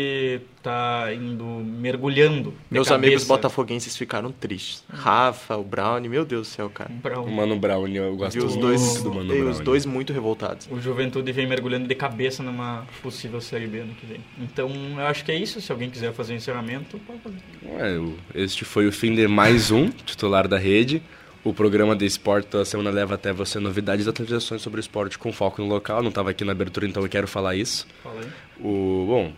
tá indo mergulhando. Meus cabeça amigos botafoguenses ficaram tristes. Rafa, o Brownie, meu Deus do céu, cara. O um- Mano Brown, eu gosto Vi os muito dois, do Mano e Brown. os dois muito revoltados. O Juventude vem mergulhando de cabeça numa possível Série B ano que vem. Então, eu acho que é isso. Se alguém quiser fazer o encerramento, pode fazer. É, este foi o fim de mais um titular da rede. O programa de esporte toda semana leva até você novidades e atualizações sobre o esporte com foco no local. Não estava aqui na abertura, então eu quero falar isso. Fala aí. O, bom,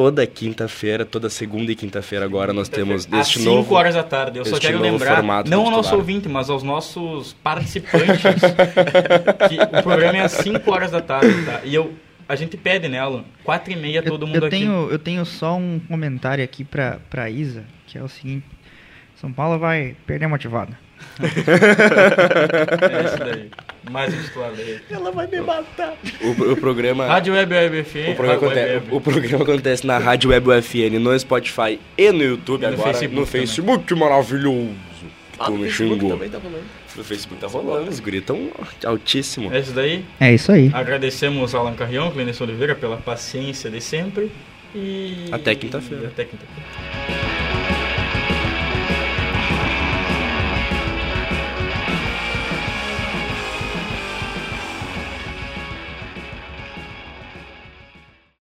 toda quinta-feira, toda segunda e quinta-feira agora nós temos Às este 5 novo... horas da tarde. Eu só quero lembrar, não ao nosso ouvinte, mas aos nossos participantes, que o programa é às 5 horas da tarde, tá? E eu, a gente pede, né, Alan? 4 e meia todo eu, mundo eu aqui. tenho, eu tenho só um comentário aqui pra, pra Isa, que é o seguinte. São Paulo vai perder motivado. É isso daí. Mais um titular daí. Ela vai me matar. O, o programa... Rádio Web Web FM. O programa, aconte- Web. o programa acontece na Rádio Web UFN, no Spotify e no YouTube E no agora. Facebook no. Facebook, maravilhoso. Que Ah, tu no me xingou. também tá rolando. No Facebook tá rolando, os gritam altíssimo. É isso daí. É isso aí. Agradecemos ao Alan Carrião, Clêncio Oliveira, pela paciência de sempre. E. Até quinta-feira. Até quinta-feira.